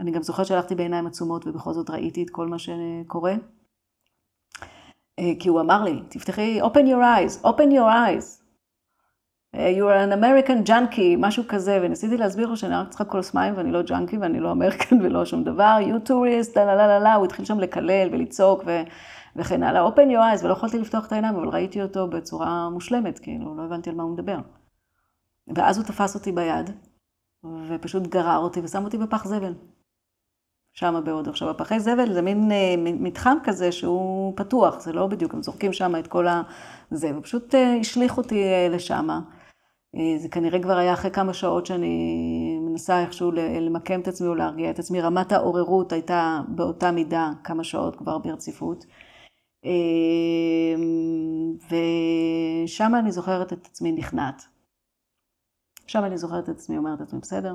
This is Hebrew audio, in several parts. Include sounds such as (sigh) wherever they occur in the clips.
אני גם זוכרת שהלכתי בעיניים עצומות ובכל זאת ראיתי את כל מה שקורה. אה, כי הוא אמר לי, תפתחי, open your eyes, open your eyes. אה, you are an American junkie, משהו כזה, וניסיתי להסביר לו שאני רק צריכה כוס מים ואני לא ג'אנקי ואני לא אמריקן (laughs) ולא שום דבר, you tourist, לה לה לה לה, הוא התחיל שם לקלל ולצעוק ו... וכן הלאה, open your eyes, ולא יכולתי לפתוח את העיניים, אבל ראיתי אותו בצורה מושלמת, כאילו, לא הבנתי על מה הוא מדבר. ואז הוא תפס אותי ביד, ופשוט גרר אותי ושם אותי בפח זבל. שם בהודו. עכשיו, הפחי זבל זה מין אה, מתחם כזה שהוא פתוח, זה לא בדיוק, הם זורקים שם את כל ה... זה, ופשוט אה, השליך אותי אה, לשם. זה כנראה כבר היה אחרי כמה שעות שאני מנסה איכשהו למקם את עצמי או להרגיע את עצמי. רמת העוררות הייתה באותה מידה כמה שעות כבר ברציפות. ושם אני זוכרת את עצמי נכנעת. עכשיו אני זוכרת את עצמי, אומרת את עצמי, בסדר,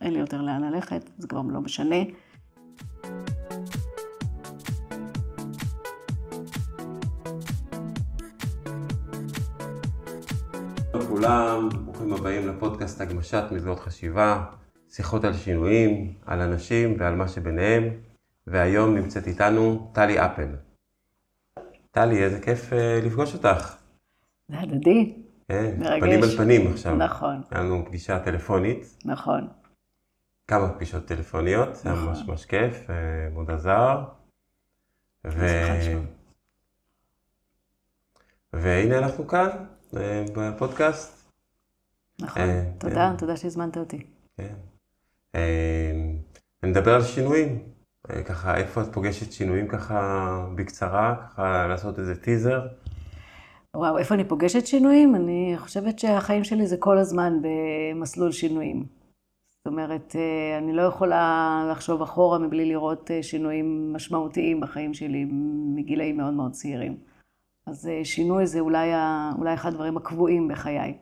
אין לי יותר לאן ללכת, זה כבר לא משנה. לכולם, ברוכים הבאים לפודקאסט הגמשת מסגרות חשיבה, שיחות על שינויים, על אנשים ועל מה שביניהם, והיום נמצאת איתנו טלי אפל. טלי, איזה כיף אה, לפגוש אותך. זה הדדי. כן, פנים על פנים עכשיו. נכון. היה לנו פגישה טלפונית. נכון. כמה פגישות טלפוניות, זה היה ממש ממש כיף, אה, מאוד עזר. ו... והנה אנחנו כאן, אה, בפודקאסט. נכון, תודה, תודה שהזמנת אותי. כן. נדבר על שינויים. ככה, איפה את פוגשת שינויים ככה בקצרה, ככה לעשות איזה טיזר? וואו, איפה אני פוגשת שינויים? אני חושבת שהחיים שלי זה כל הזמן במסלול שינויים. זאת אומרת, אני לא יכולה לחשוב אחורה מבלי לראות שינויים משמעותיים בחיים שלי מגילאים מאוד מאוד צעירים. אז שינוי זה אולי, אולי אחד הדברים הקבועים בחיי.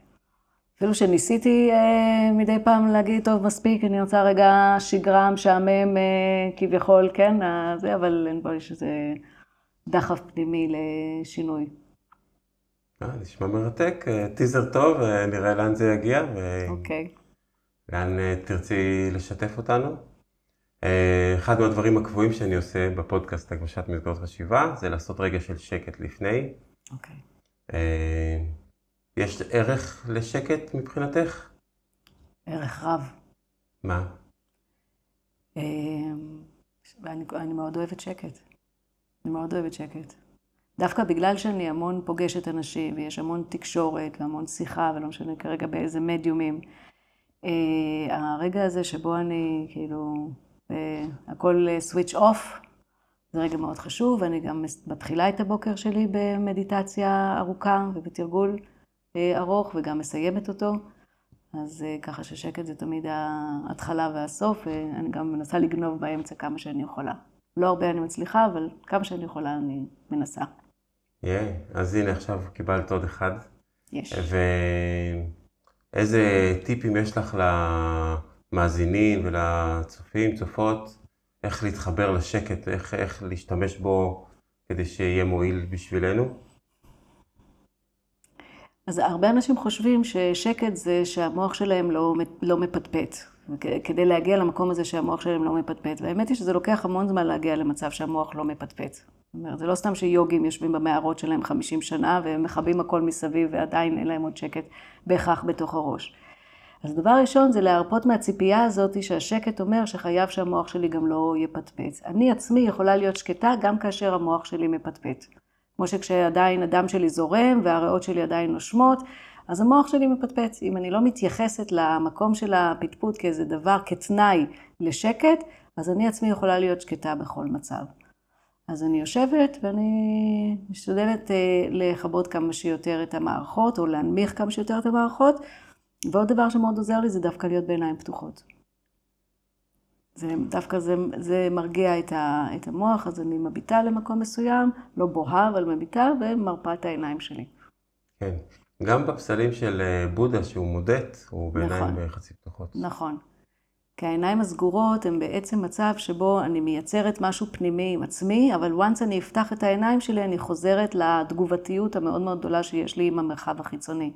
אפילו שניסיתי אה, מדי פעם להגיד, טוב, מספיק, אני רוצה רגע שגרה משעמם אה, כביכול, כן, זה, אבל אין פה איזה דחף פנימי לשינוי. אה, נשמע מרתק, טיזר טוב, נראה לאן זה יגיע. אוקיי. לאן אה, תרצי לשתף אותנו? אה, אחד מהדברים הקבועים שאני עושה בפודקאסט הגמשת מסגרות חשיבה, זה לעשות רגע של שקט לפני. אוקיי. אה, יש ערך לשקט מבחינתך? ערך רב. מה? אני, אני מאוד אוהבת שקט. אני מאוד אוהבת שקט. דווקא בגלל שאני המון פוגשת אנשים, ויש המון תקשורת והמון שיחה, ולא משנה כרגע באיזה מדיומים, הרגע הזה שבו אני, כאילו, הכל סוויץ' אוף, זה רגע מאוד חשוב, ואני גם מתחילה את הבוקר שלי במדיטציה ארוכה ובתרגול ארוך, וגם מסיימת אותו. אז ככה ששקט זה תמיד ההתחלה והסוף, ואני גם מנסה לגנוב באמצע כמה שאני יכולה. לא הרבה אני מצליחה, אבל כמה שאני יכולה אני מנסה. יהיה, yeah, אז הנה עכשיו קיבלת עוד אחד. יש. ואיזה טיפים יש לך למאזינים ולצופים, צופות, איך להתחבר לשקט, איך, איך להשתמש בו כדי שיהיה מועיל בשבילנו? אז הרבה אנשים חושבים ששקט זה שהמוח שלהם לא, לא מפטפט. כדי להגיע למקום הזה שהמוח שלהם לא מפטפט. והאמת היא שזה לוקח המון זמן להגיע למצב שהמוח לא מפטפט. זאת אומרת, זה לא סתם שיוגים יושבים במערות שלהם 50 שנה והם מכבים הכל מסביב ועדיין אין להם עוד שקט בהכרח בתוך הראש. אז דבר ראשון זה להרפות מהציפייה הזאת שהשקט אומר שחייב שהמוח שלי גם לא יפטפט. אני עצמי יכולה להיות שקטה גם כאשר המוח שלי מפטפט. כמו שכשעדיין הדם שלי זורם והריאות שלי עדיין נושמות, אז המוח שלי מפטפט. אם אני לא מתייחסת למקום של הפטפוט כאיזה דבר, כתנאי לשקט, אז אני עצמי יכולה להיות שקטה בכל מצב. אז אני יושבת ואני משתדלת לכבות כמה שיותר את המערכות, או להנמיך כמה שיותר את המערכות. ועוד דבר שמאוד עוזר לי זה דווקא להיות בעיניים פתוחות. זה דווקא זה, זה מרגיע את, ה, את המוח, אז אני מביטה למקום מסוים, לא בוהה, אבל מביטה ומרפה את העיניים שלי. כן. גם בפסלים של בודה, שהוא מודט, הוא בעיניים נכון, חצי פתוחות. נכון. כי העיניים הסגורות הן בעצם מצב שבו אני מייצרת משהו פנימי עם עצמי, אבל once אני אפתח את העיניים שלי, אני חוזרת לתגובתיות המאוד מאוד גדולה שיש לי עם המרחב החיצוני.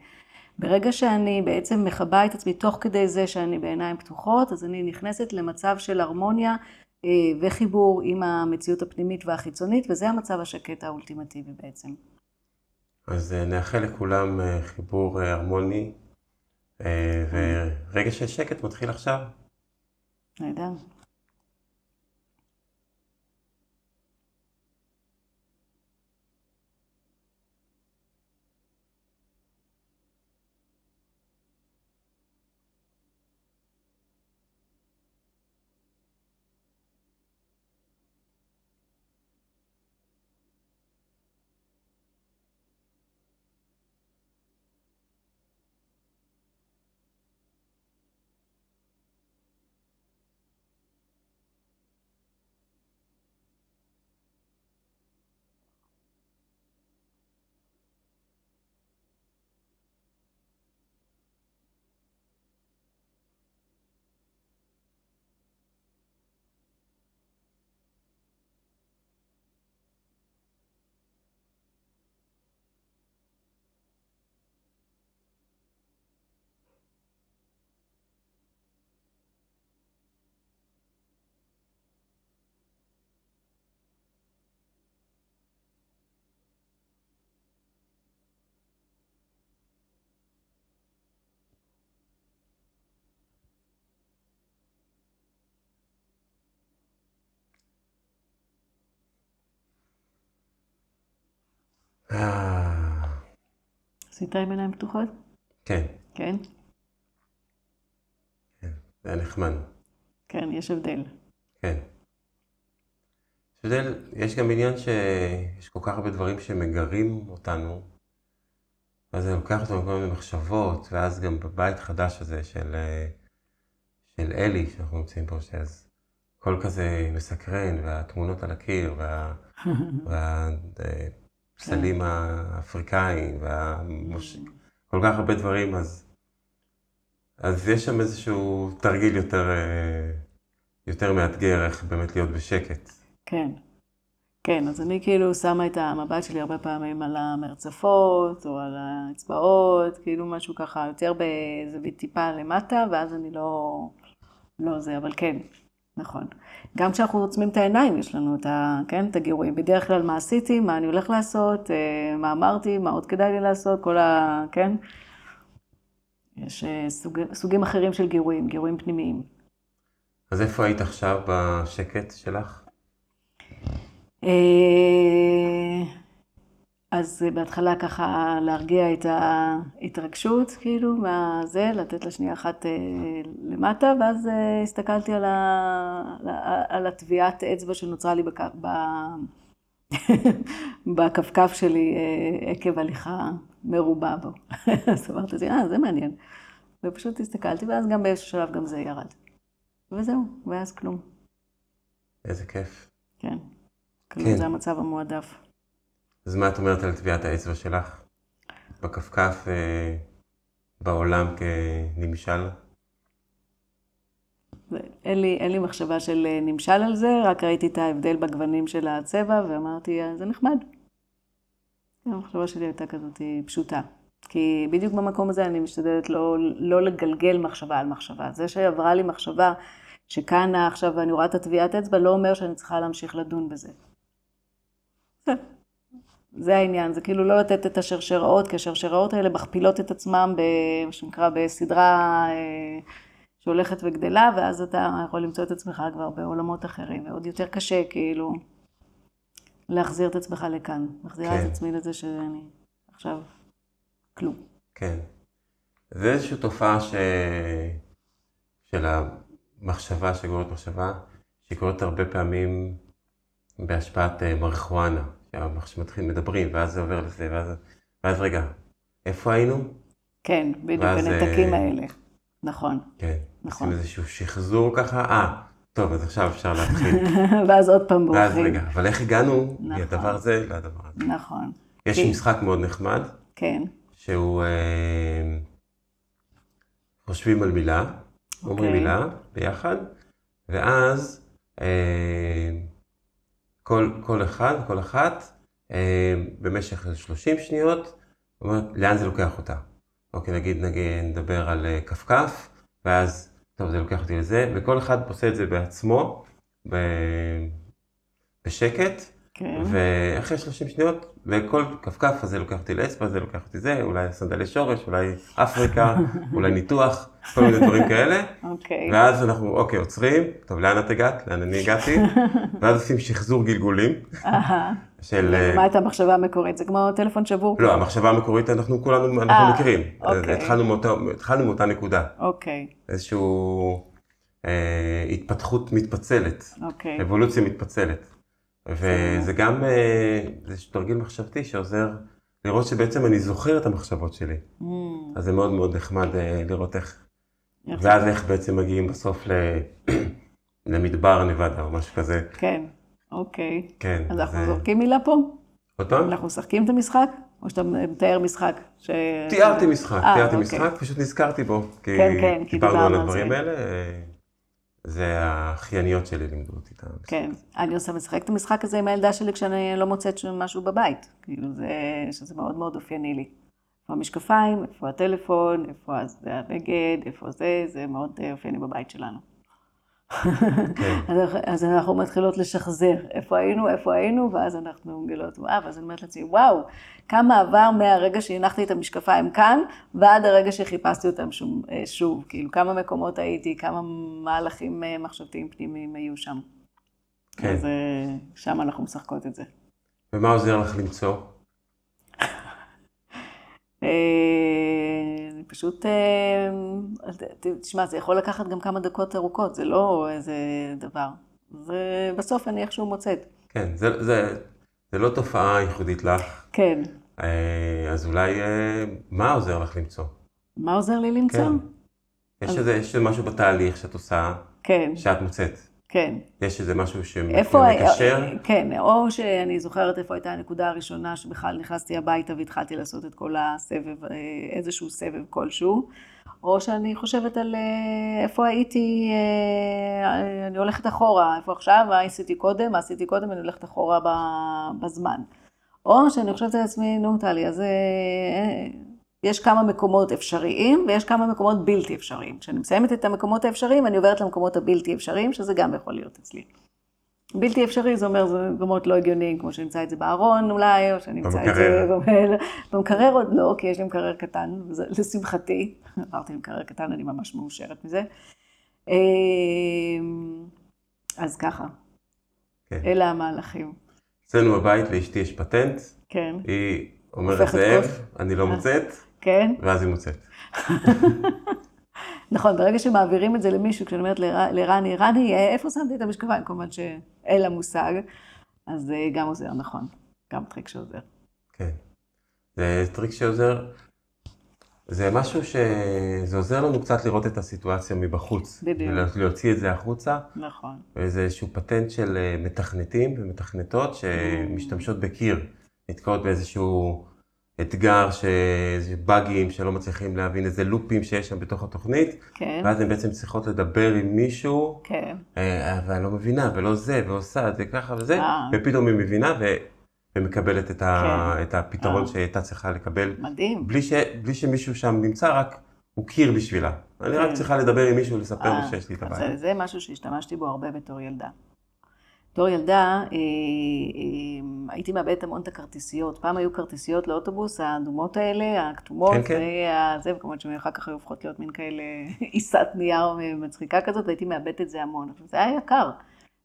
ברגע שאני בעצם מכבה את עצמי תוך כדי זה שאני בעיניים פתוחות, אז אני נכנסת למצב של הרמוניה אה, וחיבור עם המציאות הפנימית והחיצונית, וזה המצב השקט האולטימטיבי בעצם. אז אה, נאחל לכולם אה, חיבור הרמוני, ורגע של שקט מתחיל עכשיו. נהדר. אה. עשית עם עיניים פתוחות? כן. כן? כן, זה היה נחמד. כן, יש הבדל. כן. יש הבדל, יש גם עניין שיש כל כך הרבה דברים שמגרים אותנו, ואז זה לוקח אותנו כל מיני מחשבות, ואז גם בבית חדש הזה של, של אלי, שאנחנו נמצאים פה, שאז הכל כזה מסקרן, והתמונות על הקיר, וה... (laughs) וה הפסלים כן. האפריקאים, וכל כך הרבה דברים, אז, אז יש שם איזשהו תרגיל יותר, אה, יותר מאתגר, איך באמת להיות בשקט. כן. כן, אז אני כאילו שמה את המבט שלי הרבה פעמים על המרצפות, או על האצבעות, כאילו משהו ככה יותר בזווית טיפה למטה, ואז אני לא, לא זה, אבל כן, נכון. גם כשאנחנו עוצמים את העיניים, יש לנו את, ה, כן, את הגירויים. בדרך כלל מה עשיתי, מה אני הולך לעשות, אה, מה אמרתי, מה עוד כדאי לי לעשות, כל ה... כן? יש אה, סוג, סוגים אחרים של גירויים, גירויים פנימיים. אז איפה היית עכשיו בשקט שלך? אז בהתחלה ככה להרגיע את ההתרגשות, כאילו, מהזה, לתת לה שנייה אחת אה, למטה, ואז אה, הסתכלתי על, ה... על הטביעת אצבע שנוצרה לי בק... ב... (laughs) בכפכף שלי אה, עקב הליכה מרובה בו. (laughs) אז אמרתי, אה, זה מעניין. ופשוט הסתכלתי, ואז גם באיזשהו שלב גם זה ירד. וזהו, ואז כלום. איזה כיף. כן. כן. זה המצב המועדף. אז מה את אומרת על טביעת האצבע שלך? בכפכף, אה, בעולם כנמשל? אין לי, אין לי מחשבה של אה, נמשל על זה, רק ראיתי את ההבדל בגוונים של הצבע ואמרתי, אה, זה נחמד. המחשבה שלי הייתה כזאת פשוטה. כי בדיוק במקום הזה אני משתדלת לא, לא לגלגל מחשבה על מחשבה. זה שעברה לי מחשבה שכאן עכשיו אני רואה את הטביעת אצבע, לא אומר שאני צריכה להמשיך לדון בזה. זה העניין, זה כאילו לא לתת את השרשראות, כי השרשראות האלה מכפילות את עצמם, במה שנקרא, בסדרה אה, שהולכת וגדלה, ואז אתה יכול למצוא את עצמך כבר בעולמות אחרים, ועוד יותר קשה, כאילו, להחזיר את עצמך לכאן. מחזירה כן. את עצמי לזה שאני עכשיו כלום. כן. זה איזושהי תופעה ש... של המחשבה שגורמת מחשבה, שהיא קורית הרבה פעמים בהשפעת אה, מריחואנה. שמתחילים מדברים, ואז זה עובר לזה, ואז, ואז רגע, איפה היינו? כן, בדיוק, הנתקים אה, האלה. נכון. כן. נכון. עושים איזשהו שחזור ככה, אה, טוב, אז עכשיו אפשר להתחיל. (laughs) ואז עוד פעם בורחים. ואז רגע, אבל איך הגענו נכון. מהדבר הזה לדבר הזה? נכון. יש כי... משחק מאוד נחמד. כן. שהוא... אה, חושבים על מילה, okay. אומרים אוקיי. מילה ביחד, ואז אה, כל, כל אחד, כל אחת, אה, במשך 30 שניות, אומרת, לאן זה לוקח אותה. אוקיי, נגיד, נגיד, נדבר על אה, כפכף, ואז, טוב, זה לוקח אותי לזה, וכל אחד עושה את זה בעצמו, ב... בשקט, כן. ואחרי 30 שניות, וכל כפכף הזה לוקח אותי לאצבע, זה לוקח אותי זה, אולי סנדלי שורש, אולי אפריקה, (laughs) אולי ניתוח, כל מיני דברים כאלה. אוקיי. ואז אנחנו, אוקיי, עוצרים, טוב, לאן את הגעת? לאן אני הגעתי? (laughs) ואז עושים שחזור גלגולים. של... אה, מה הייתה המחשבה המקורית? זה כמו טלפון שבור? לא, המחשבה המקורית, אנחנו כולנו, אנחנו אה, מכירים. אוקיי. התחלנו מאותה נקודה. אוקיי, איזושהי אה, התפתחות מתפצלת, אוקיי. אבולוציה מתפצלת. וזה גם, אה, זה תרגיל מחשבתי שעוזר לראות שבעצם אני זוכר את המחשבות שלי. Mm, אז זה מאוד מאוד נחמד אה, לראות איך, ואז איך בעצם מגיעים בסוף ל... (clears throat) למדבר נבדה או משהו כזה. כן, אוקיי. כן. אז אנחנו זה- זורקים מילה פה? עוד פעם? אנחנו משחקים את המשחק? או שאתה מתאר משחק? ש- תיארתי משחק, אה, תיארתי אוקיי. משחק, פשוט נזכרתי בו. כי כן, כן, כי דיברנו על הדברים. האלה. זה האחייניות שלי לימדו אותי את המשחק. כן, אני עושה משחק את המשחק הזה עם הילדה שלי כשאני לא מוצאת שם משהו בבית. כאילו זה, שזה מאוד מאוד אופייני לי. איפה המשקפיים, איפה הטלפון, איפה הבגד, איפה זה, זה מאוד אה, אופייני בבית שלנו. כן. אז, אנחנו- אז אנחנו מתחילות לשחזר איפה היינו, איפה היינו, ואז אנחנו מגלות, וואו, ואז אני אומרת לעצמי, וואו, כמה עבר מהרגע שהנחתי את המשקפיים כאן, ועד הרגע שחיפשתי אותם שוב, אה, שוב. כאילו, כמה מקומות הייתי, כמה מהלכים אה, מחשבתיים פנימיים היו שם. כן. אז אה, שם אנחנו משחקות את זה. ומה עוזר לך למצוא? אה, אני פשוט, אה, תשמע, זה יכול לקחת גם כמה דקות ארוכות, זה לא איזה דבר. ובסוף אני איכשהו מוצאת. כן, זה, זה, זה לא תופעה ייחודית לך, כן. אה, אז אולי מה מה עוזר לך למצוא? מה עוזר לי למצוא? כן. יש איזה, יש איזה משהו בתהליך שאת עושה, כן, שאת מוצאת. כן. יש איזה משהו שמקשר? כן, או שאני זוכרת איפה הייתה הנקודה הראשונה שבכלל נכנסתי הביתה והתחלתי לעשות את כל הסבב, אה, איזשהו סבב כלשהו, או שאני חושבת על אה, איפה הייתי, אה, אני הולכת אחורה, איפה עכשיו, מה עשיתי קודם, מה עשיתי קודם, אני הולכת אחורה בזמן. או שאני חושבת על עצמי, נו טלי, אז יש כמה מקומות אפשריים ויש כמה מקומות בלתי אפשריים. כשאני מסיימת את המקומות האפשריים, אני עוברת למקומות הבלתי אפשריים, שזה גם יכול להיות אצלי. בלתי אפשרי, זה אומר, זה מקומות לא הגיוניים, כמו שנמצא את זה בארון אולי, או שנמצא את זה במקרר. במקרר עוד לא, כי יש לי מקרר קטן, וזה לשמחתי, עברתי למקרר קטן, אני ממש מאושרת מזה. אמ, אז ככה, כן. אלה המהלכים. אצלנו בבית לאשתי יש פטנט, כן, היא אומרת זאב. אני לא מוצאת, כן. ואז היא מוצאת. (laughs) נכון, ברגע שמעבירים את זה למישהו, כשאני אומרת לר- לרני, רני, אה, איפה שמתי את המשקפיים? כמובן שאין לה מושג, אז זה גם עוזר, נכון. גם טריק שעוזר. כן. זה טריק שעוזר, זה משהו שזה עוזר לנו קצת לראות את הסיטואציה מבחוץ. בדיוק. ולהוציא את זה החוצה, נכון. וזה איזשהו פטנט של אה, מתכנתים ומתכנתות שמשתמשות בקיר, נתקעות באיזשהו אתגר, ש- איזה באגים שלא מצליחים להבין, איזה לופים שיש שם בתוך התוכנית, כן, ואז הן בעצם צריכות לדבר עם מישהו, כן, אה, אבל אני לא מבינה, ולא זה, ועושה את זה ככה וזה, אה. ופתאום היא מבינה ו... ומקבלת את, ה... כן. את הפתרון אה. שהייתה צריכה לקבל, מדהים. בלי, ש... בלי שמישהו שם נמצא, רק הוא קיר בשבילה. אני רק כן. צריכה לדבר עם מישהו, לספר לו אה, שיש לי את הבעיה. זה, זה משהו שהשתמשתי בו הרבה בתור ילדה. בתור ילדה אה, אה, הייתי מאבדת המון את הכרטיסיות. פעם היו כרטיסיות לאוטובוס, האדומות האלה, הכתומות, כן, כן. וזה, וכמובן שהן אחר כך היו הופכות להיות מין כאלה (laughs) עיסת נייר מצחיקה כזאת, והייתי מאבדת את זה המון. עכשיו, זה היה יקר.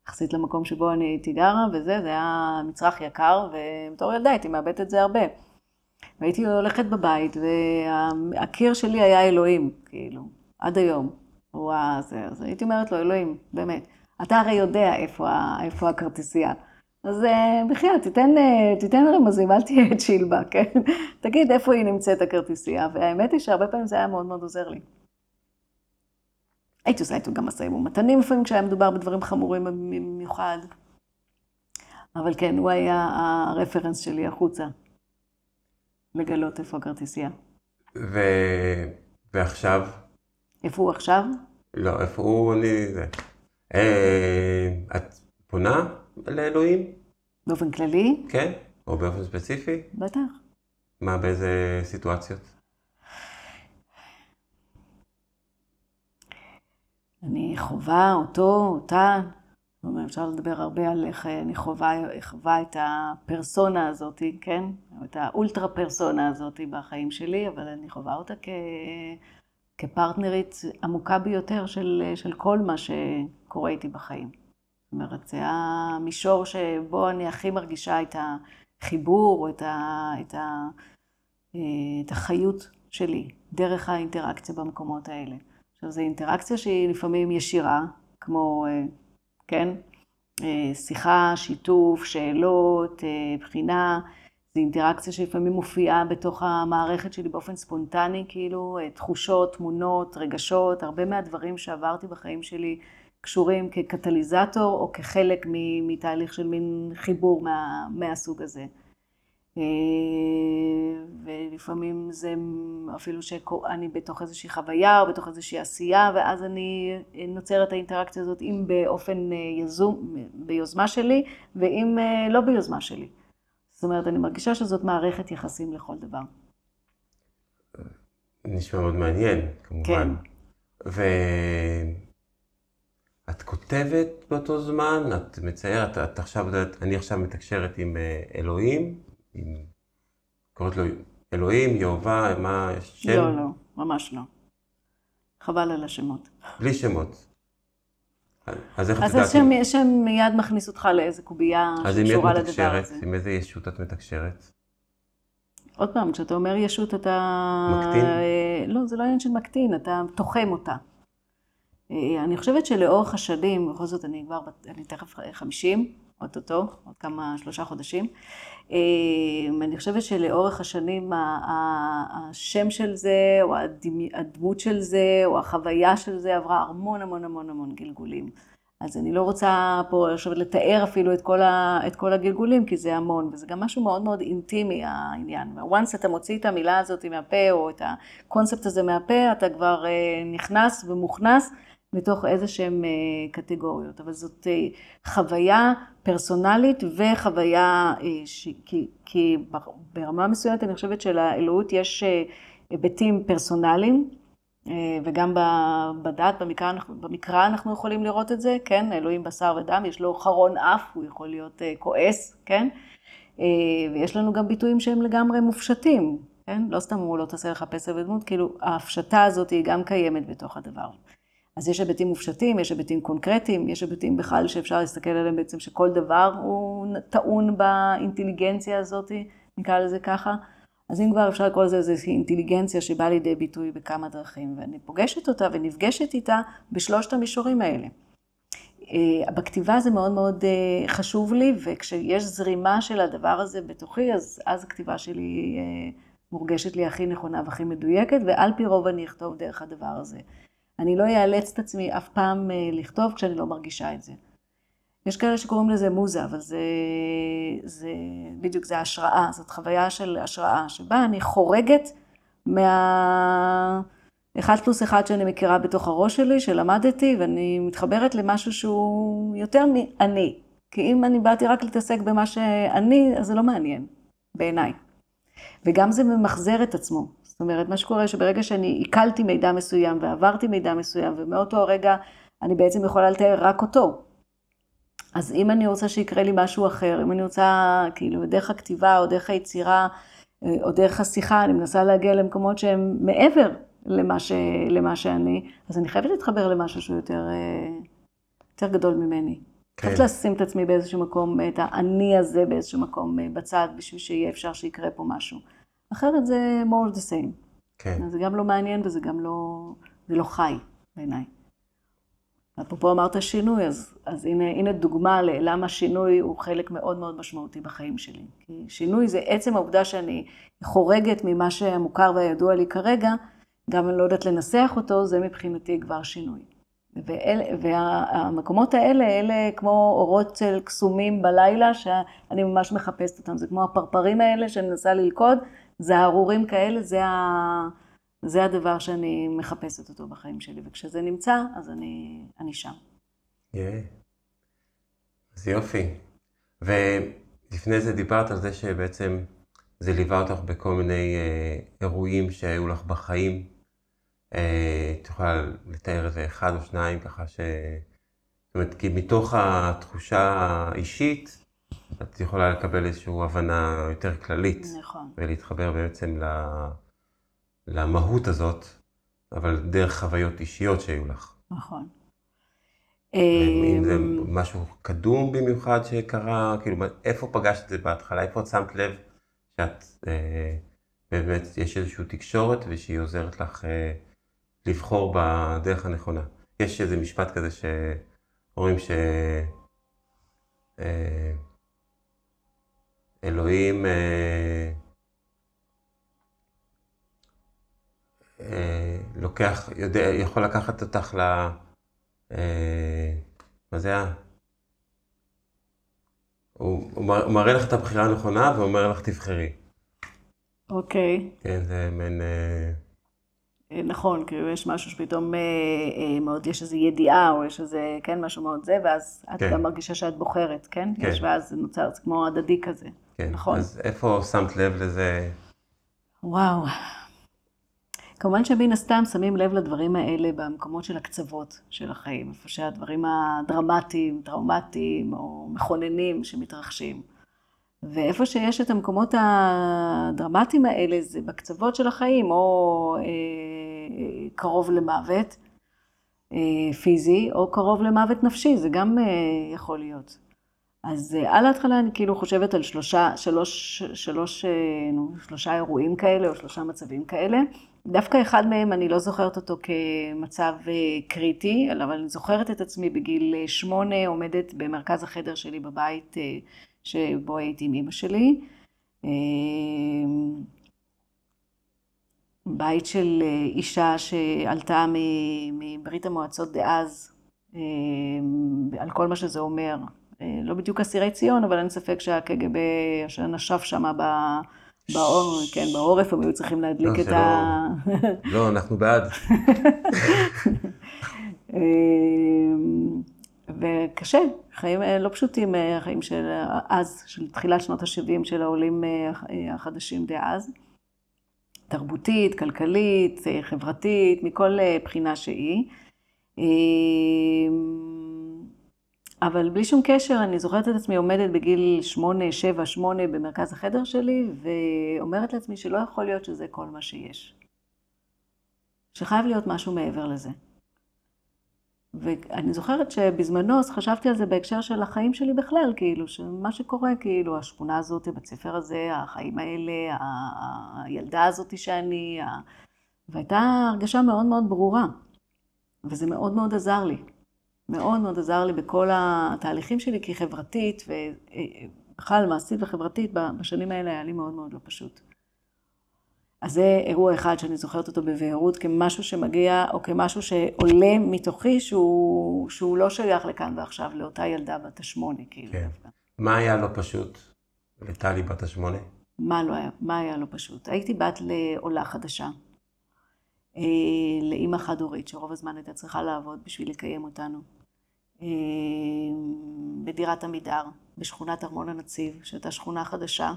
יחסית למקום שבו אני הייתי גרה, וזה, זה היה מצרך יקר, ובתור ילדה הייתי מאבדת את זה הרבה. והייתי הולכת בבית, והקיר שלי היה אלוהים, כאילו, עד היום. הוא ה... זה, אז הייתי אומרת לו, אלוהים, באמת, אתה הרי יודע איפה, איפה הכרטיסייה. אז אה, בחייאת, תיתן, אה, תיתן רמזים, אל תהיה צ'ילבה, כן? (laughs) תגיד איפה היא נמצאת הכרטיסייה, והאמת היא שהרבה פעמים זה היה מאוד מאוד עוזר לי. הייתי עושה איתו גם משאים ומתנים לפעמים כשהיה מדובר בדברים חמורים במיוחד. אבל כן, הוא היה הרפרנס שלי החוצה, לגלות איפה הכרטיסייה. ו... ועכשיו, איפה הוא עכשיו? לא, איפה הוא, אני... אה, את פונה לאלוהים? באופן כללי? כן, או באופן ספציפי? בטח. מה, באיזה סיטואציות? אני חווה אותו, אותה, כלומר אפשר לדבר הרבה על איך אה, אני חווה, חווה את הפרסונה הזאת, כן? את האולטרה פרסונה הזאת בחיים שלי, אבל אני חווה אותה כ... כפרטנרית עמוקה ביותר של, של כל מה ש... שקורה איתי בחיים. זאת אומרת, זה המישור שבו אני הכי מרגישה את החיבור, את, ה, את, ה, את החיות שלי, דרך האינטראקציה במקומות האלה. עכשיו, זו אינטראקציה שהיא לפעמים ישירה, כמו, כן, שיחה, שיתוף, שאלות, בחינה. זו אינטראקציה שלפעמים מופיעה בתוך המערכת שלי באופן ספונטני, כאילו, תחושות, תמונות, רגשות, הרבה מהדברים שעברתי בחיים שלי קשורים כקטליזטור או כחלק מתהליך של מין חיבור מה, מהסוג הזה. ולפעמים זה אפילו שאני בתוך איזושהי חוויה או בתוך איזושהי עשייה, ואז אני נוצרת האינטראקציה הזאת אם באופן יזום, ביוזמה שלי, ואם לא ביוזמה שלי. זאת אומרת, אני מרגישה שזאת מערכת יחסים לכל דבר. נשמע מאוד מעניין, כמובן. כן. ואת כותבת באותו זמן, את מציירת, את עכשיו, אני עכשיו מתקשרת עם אלוהים, עם... קוראת לו אלוהים, יהובה, מה, שם? לא, לא, ממש לא. חבל על השמות. בלי שמות. אז איך את יודעת? אז השם, השם מיד מכניס אותך לאיזה קובייה שקשורה לדבר הזה. אז עם מי את מתקשרת? עם איזה ישות את מתקשרת? עוד פעם, כשאתה אומר ישות אתה... מקטין? לא, זה לא עניין של מקטין, אתה תוחם אותה. אני חושבת שלאורך השנים, בכל זאת אני כבר, אני תכף חמישים, אוטוטו, עוד כמה, שלושה חודשים. אני חושבת שלאורך השנים השם של זה, או הדמות של זה, או החוויה של זה עברה המון המון המון המון גלגולים. אז אני לא רוצה פה עכשיו לתאר אפילו את כל, ה, את כל הגלגולים, כי זה המון, וזה גם משהו מאוד מאוד אינטימי העניין. once אתה מוציא את המילה הזאת מהפה, או את הקונספט הזה מהפה, אתה כבר נכנס ומוכנס בתוך איזה שהן קטגוריות. אבל זאת חוויה פרסונלית וחוויה, ש... כי, כי ברמה מסוימת אני חושבת שלאלוהות יש היבטים פרסונליים, וגם בדת, במקרא, במקרא אנחנו יכולים לראות את זה, כן, אלוהים בשר ודם, יש לו חרון אף, הוא יכול להיות כועס, כן, ויש לנו גם ביטויים שהם לגמרי מופשטים, כן, לא סתם הוא לא תעשה לך פסל ודמות, כאילו ההפשטה הזאת היא גם קיימת בתוך הדבר. אז יש היבטים מופשטים, יש היבטים קונקרטיים, יש היבטים בכלל שאפשר להסתכל עליהם בעצם שכל דבר הוא טעון באינטליגנציה הזאת, נקרא לזה ככה. אז אם כבר אפשר לקרוא לזה איזושהי אינטליגנציה שבאה לידי ביטוי בכמה דרכים, ואני פוגשת אותה ונפגשת איתה בשלושת המישורים האלה. אה, בכתיבה זה מאוד מאוד אה, חשוב לי, וכשיש זרימה של הדבר הזה בתוכי, אז, אז הכתיבה שלי אה, מורגשת לי הכי נכונה והכי מדויקת, ועל פי רוב אני אכתוב דרך הדבר הזה. אני לא אאלץ את עצמי אף פעם לכתוב כשאני לא מרגישה את זה. יש כאלה שקוראים לזה מוזה, אבל זה, זה בדיוק, זה השראה, זאת חוויה של השראה, שבה אני חורגת מה... אחד פלוס אחד שאני מכירה בתוך הראש שלי, שלמדתי, ואני מתחברת למשהו שהוא יותר מאני. כי אם אני באתי רק להתעסק במה שאני, אז זה לא מעניין, בעיניי. וגם זה ממחזר את עצמו. זאת אומרת, מה שקורה שברגע שאני עיכלתי מידע מסוים ועברתי מידע מסוים, ומאותו הרגע אני בעצם יכולה לתאר רק אותו. אז אם אני רוצה שיקרה לי משהו אחר, אם אני רוצה, כאילו, דרך הכתיבה או דרך היצירה או דרך השיחה, אני מנסה להגיע למקומות שהם מעבר למה, ש, למה שאני, אז אני חייבת להתחבר למשהו שהוא יותר, יותר גדול ממני. כן. חייבת לשים את עצמי באיזשהו מקום, את האני הזה באיזשהו מקום בצד, בשביל שיהיה אפשר שיקרה פה משהו. אחרת זה more the same. כן. זה גם לא מעניין וזה גם לא, זה לא חי בעיניי. אפרופו אמרת שינוי, אז, אז הנה, הנה דוגמה ללמה שינוי הוא חלק מאוד מאוד משמעותי בחיים שלי. כי שינוי זה עצם העובדה שאני חורגת ממה שהמוכר והידוע לי כרגע, גם אני לא יודעת לנסח אותו, זה מבחינתי כבר שינוי. ואל, והמקומות האלה, אלה כמו אורות צל קסומים בלילה, שאני ממש מחפשת אותם. זה כמו הפרפרים האלה שאני מנסה ללכוד, זה הארורים כאלה, זה, ה... זה הדבר שאני מחפשת אותו בחיים שלי, וכשזה נמצא, אז אני, אני שם. Yeah. אז יופי. ולפני זה דיברת על זה שבעצם זה ליווה אותך בכל מיני אה, אירועים שהיו לך בחיים, את יכולה לתאר איזה אחד או שניים ככה ש... זאת אומרת, כי מתוך התחושה האישית, את יכולה לקבל איזושהי הבנה יותר כללית. נכון. ולהתחבר בעצם למהות הזאת, אבל דרך חוויות אישיות שהיו לך. נכון. אם זה אמ, משהו קדום במיוחד שקרה, כאילו, איפה פגשת את זה בהתחלה? איפה את שמת לב שאת, אה, באמת, יש איזושהי תקשורת ושהיא עוזרת לך אה, לבחור בדרך הנכונה? יש איזה משפט כזה שאומרים ש... אה, אלוהים אה, אה, לוקח, יודע, יכול לקחת אותך ל... אה, מה זה היה? הוא, הוא מר- הוא מראה לך את הבחירה הנכונה ואומר לך תבחרי. אוקיי. כן, זה מעין... אה, נכון, כאילו יש משהו שפתאום אה, אה, מאוד, יש איזו ידיעה, או יש איזה, כן, משהו מאוד זה, ואז את כן. גם מרגישה שאת בוחרת, כן? כן. יש, ואז זה נוצר, זה כמו הדדי כזה. כן. נכון. אז איפה שמת לב לזה? וואו. כמובן שמן הסתם שמים לב לדברים האלה במקומות של הקצוות של החיים, איפה שהדברים הדרמטיים, טראומטיים או מכוננים שמתרחשים. ואיפה שיש את המקומות הדרמטיים האלה זה בקצוות של החיים, או אה, קרוב למוות אה, פיזי, או קרוב למוות נפשי, זה גם אה, יכול להיות. אז אה, על ההתחלה אני כאילו חושבת על שלושה, שלוש, שלוש, אה, נו, שלושה אירועים כאלה או שלושה מצבים כאלה. דווקא אחד מהם אני לא זוכרת אותו כמצב אה, קריטי, אבל אני זוכרת את עצמי בגיל אה, שמונה עומדת במרכז החדר שלי בבית אה, שבו הייתי עם אמא שלי. אה, בית של אה, אישה שעלתה מברית המועצות דאז, אה, על כל מה שזה אומר. אה, לא בדיוק אסירי ציון, אבל אין ספק שהקג"ב נשב שם בעור, כן, בעורף, הם היו צריכים להדליק לא, את זה ה... לא, אנחנו בעד. (laughs) וקשה, חיים אה, לא פשוטים, אה, החיים של אז, של תחילת שנות ה-70 של העולים אה, הח- החדשים דאז. תרבותית, כלכלית, חברתית, מכל בחינה שהיא. אבל בלי שום קשר, אני זוכרת את עצמי עומדת בגיל שמונה, שבע, שמונה במרכז החדר שלי, ואומרת לעצמי שלא יכול להיות שזה כל מה שיש. שחייב להיות משהו מעבר לזה. ואני זוכרת שבזמנו, אז חשבתי על זה בהקשר של החיים שלי בכלל, כאילו, שמה שקורה, כאילו, השכונה הזאת, בית ספר הזה, החיים האלה, הילדה הזאת שאני, ה... והייתה הרגשה מאוד מאוד ברורה, וזה מאוד מאוד עזר לי. מאוד מאוד עזר לי בכל התהליכים שלי כחברתית, ובכלל מעשית וחברתית, בשנים האלה היה לי מאוד מאוד לא פשוט. אז זה אירוע אחד שאני זוכרת אותו בבהירות כמשהו שמגיע, או כמשהו שעולה מתוכי שהוא, שהוא לא שייך לכאן ועכשיו, לאותה ילדה בת השמונה, כאילו. כן. דווקא. מה היה לא פשוט לטלי בת השמונה? מה לא היה, מה היה לא פשוט? הייתי בת לעולה חדשה, אה, לאימא חד-הורית, שרוב הזמן הייתה צריכה לעבוד בשביל לקיים אותנו. אה, בדירת עמידר, בשכונת ארמון הנציב, שהייתה שכונה חדשה,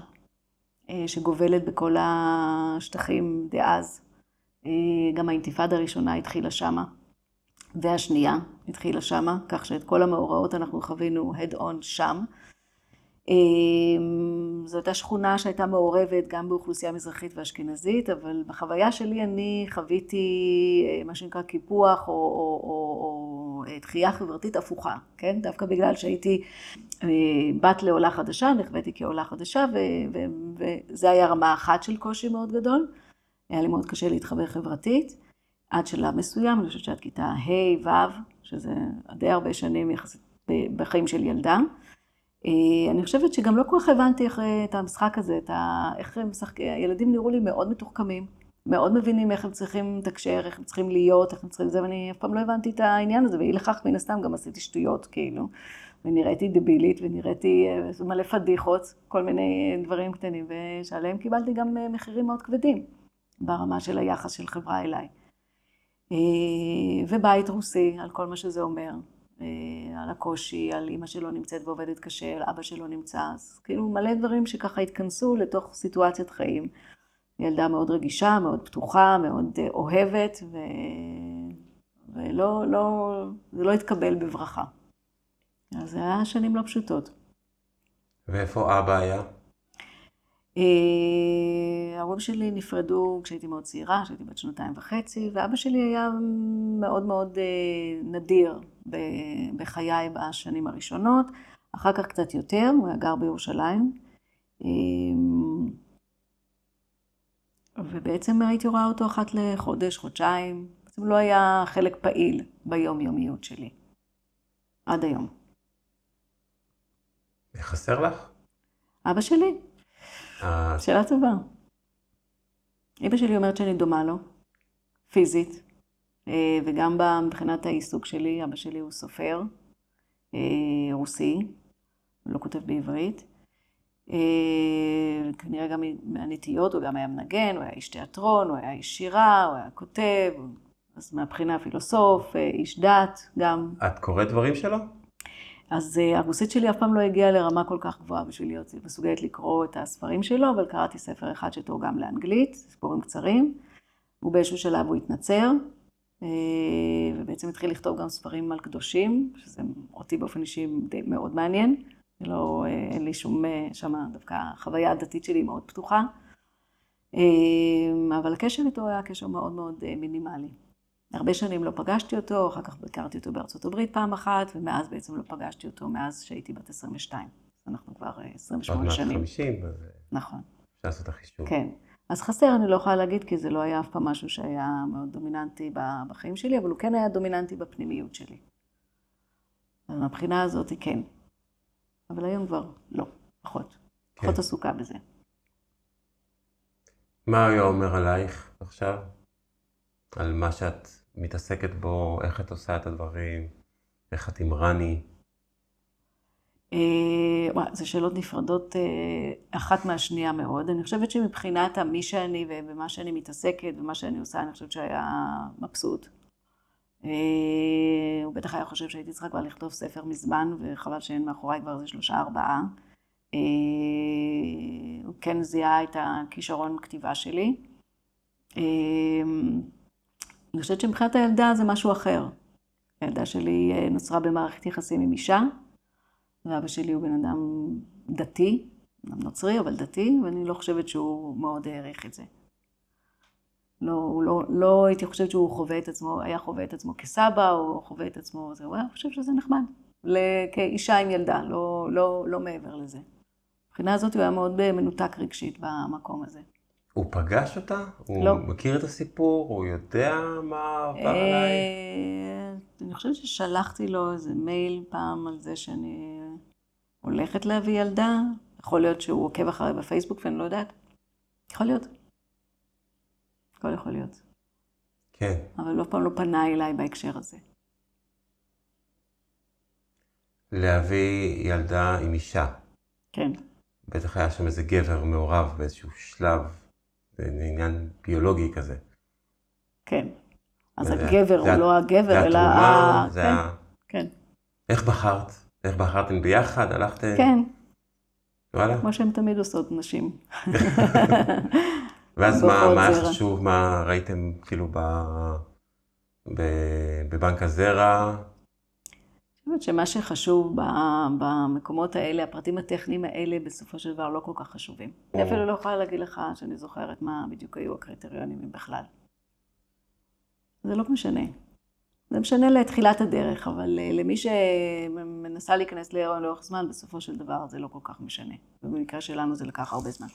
שגובלת בכל השטחים דאז. אה, גם האינתיפאדה הראשונה התחילה שמה, והשנייה התחילה שמה, כך שאת כל המאורעות אנחנו חווינו head on שם. אה, זו הייתה שכונה שהייתה מעורבת גם באוכלוסייה מזרחית ואשכנזית, אבל בחוויה שלי אני חוויתי אה, מה שנקרא קיפוח או, או, או, או אה, דחייה חברתית הפוכה, כן? דווקא בגלל שהייתי אה, בת לעולה חדשה, נחוויתי כעולה חדשה, וזה היה רמה אחת של קושי מאוד גדול. היה לי מאוד קשה להתחבר חברתית, עד שלב מסוים, אני חושבת שעד כיתה ה', ו', שזה די הרבה שנים יחסית בחיים של ילדה. אה, אני חושבת שגם לא כל כך הבנתי איך, את המשחק הזה, את ה... איך הם משחקים, הילדים נראו לי מאוד מתוחכמים, מאוד מבינים איך הם צריכים לתקשר, איך הם צריכים להיות, איך הם צריכים זה, ואני אף פעם לא הבנתי את העניין הזה, ואי לכך מן הסתם גם עשיתי שטויות, כאילו. ונראיתי דבילית, ונראיתי אה, מלא פדיחות, כל מיני דברים קטנים, ושעליהם קיבלתי גם אה, מחירים מאוד כבדים, ברמה של היחס של חברה אליי. אה, ובית רוסי, על כל מה שזה אומר. אה, על הקושי, על אימא שלא נמצאת ועובדת קשה, על אבא שלא נמצא, אז כאילו מלא דברים שככה התכנסו לתוך סיטואציית חיים. ילדה מאוד רגישה, מאוד פתוחה, מאוד אוהבת, ו... ולא, לא, זה לא התקבל בברכה. אז זה היה שנים לא פשוטות. ואיפה אבא היה? אה, ההורים שלי נפרדו כשהייתי מאוד צעירה, כשהייתי בת שנתיים וחצי, ואבא שלי היה מאוד מאוד אה, נדיר בחיי בשנים הראשונות, אחר כך קצת יותר, הוא היה גר בירושלים. ובעצם הייתי רואה אותו אחת לחודש, חודשיים, בעצם לא היה חלק פעיל ביומיומיות שלי, עד היום. חסר לך? אבא שלי? שאלה טובה. אמא שלי אומרת שאני דומה לו, פיזית, אה, וגם מבחינת העיסוק שלי, אבא שלי הוא סופר, אה, רוסי, הוא לא כותב בעברית. כנראה גם מהנטיות, הוא גם היה מנגן, הוא היה איש תיאטרון, הוא היה איש שירה, הוא היה כותב, אז מהבחינה הפילוסוף, איש דת גם. את קוראת דברים שלו? אז אה, הרוסית שלי אף פעם לא הגיעה לרמה כל כך גבוהה בשביל להיות מסוגלת לקרוא את הספרים שלו, אבל קראתי ספר אחד שתורגם לאנגלית, סיפורים קצרים. ובאיזשהו שלב הוא התנצר, אה, ובעצם התחיל לכתוב גם ספרים על קדושים, שזה אותי באופן אישי מאוד מעניין. לא, אה, אין לי שום, שמה דווקא החוויה הדתית שלי מאוד פתוחה. אבל הקשר איתו היה קשר מאוד מאוד מינימלי. הרבה שנים לא פגשתי אותו, אחר כך ביקרתי אותו בארצות הברית פעם אחת, ומאז בעצם לא פגשתי אותו מאז שהייתי בת 22. אנחנו כבר 28 אה, שנים. עוד מעט 50, אז... נכון. אפשר לעשות את החישוב. כן. אז חסר אני לא יכולה להגיד, כי זה לא היה אף פעם משהו שהיה מאוד דומיננטי בחיים שלי, אבל הוא כן היה דומיננטי בפנימיות שלי. אז מהבחינה הזאת כן. אבל היום כבר לא, פחות. כן. פחות עסוקה בזה. מה הוא היה אומר עלייך עכשיו? על מה שאת מתעסקת בו, איך את עושה את הדברים, איך את עם רני? אה, זה שאלות נפרדות אה, אחת מהשנייה מאוד. אני חושבת שמבחינת מי שאני ומה שאני מתעסקת ומה שאני עושה, אני חושבת שהיה מבסוט. אה, הוא בטח היה חושב שהייתי צריכה כבר לכתוב ספר מזמן, וחבל שאין מאחוריי כבר איזה שלושה ארבעה. הוא כן זיהה את הכישרון כתיבה שלי. אני חושבת שמבחינת הילדה זה משהו אחר. הילדה שלי אה, נוצרה במערכת יחסים עם אישה, ואבא שלי הוא בן אדם דתי, אדם נוצרי, אבל דתי, ואני לא חושבת שהוא מאוד העריך את זה. לא, לא, לא הייתי חושבת שהוא חווה את עצמו, היה חווה את עצמו כסבא, או חווה את עצמו, זה, הוא היה חושב שזה נחמד. כאישה עם ילדה, לא, לא, לא מעבר לזה. מבחינה הזאת הוא היה מאוד מנותק רגשית במקום הזה. הוא פגש אותה? הוא לא. מכיר את הסיפור? הוא יודע מה עבר עליי? אה, אני חושבת ששלחתי לו איזה מייל פעם על זה שאני הולכת להביא ילדה. יכול להיות שהוא עוקב אחריי בפייסבוק ואני לא יודעת. יכול להיות. הכל יכול להיות. כן. אבל אף פעם לא פנה אליי בהקשר הזה. להביא ילדה עם אישה. כן. בטח היה שם איזה גבר מעורב באיזשהו שלב. זה עניין ביולוגי כזה. כן. אז זה, הגבר זה, הוא לא הגבר, זה אלא... התרומה, זה כן, ה... כן. איך בחרת? איך בחרתם ביחד? הלכתם? כן. וואלה. כמו שהן תמיד עושות נשים. (laughs) ואז מה, מה היה חשוב? מה ראיתם כאילו ב... ב... בבנק הזרע? חושבת שמה שחשוב במקומות האלה, הפרטים הטכניים האלה, בסופו של דבר לא כל כך חשובים. אני אפילו לא יכולה להגיד לך שאני זוכרת מה בדיוק היו הקריטריונים בכלל. זה לא משנה. זה משנה לתחילת הדרך, אבל אה, למי שמנסה להיכנס להיריון לאורך זמן, בסופו של דבר זה לא כל כך משנה. ובמקרה שלנו זה לקח הרבה זמן.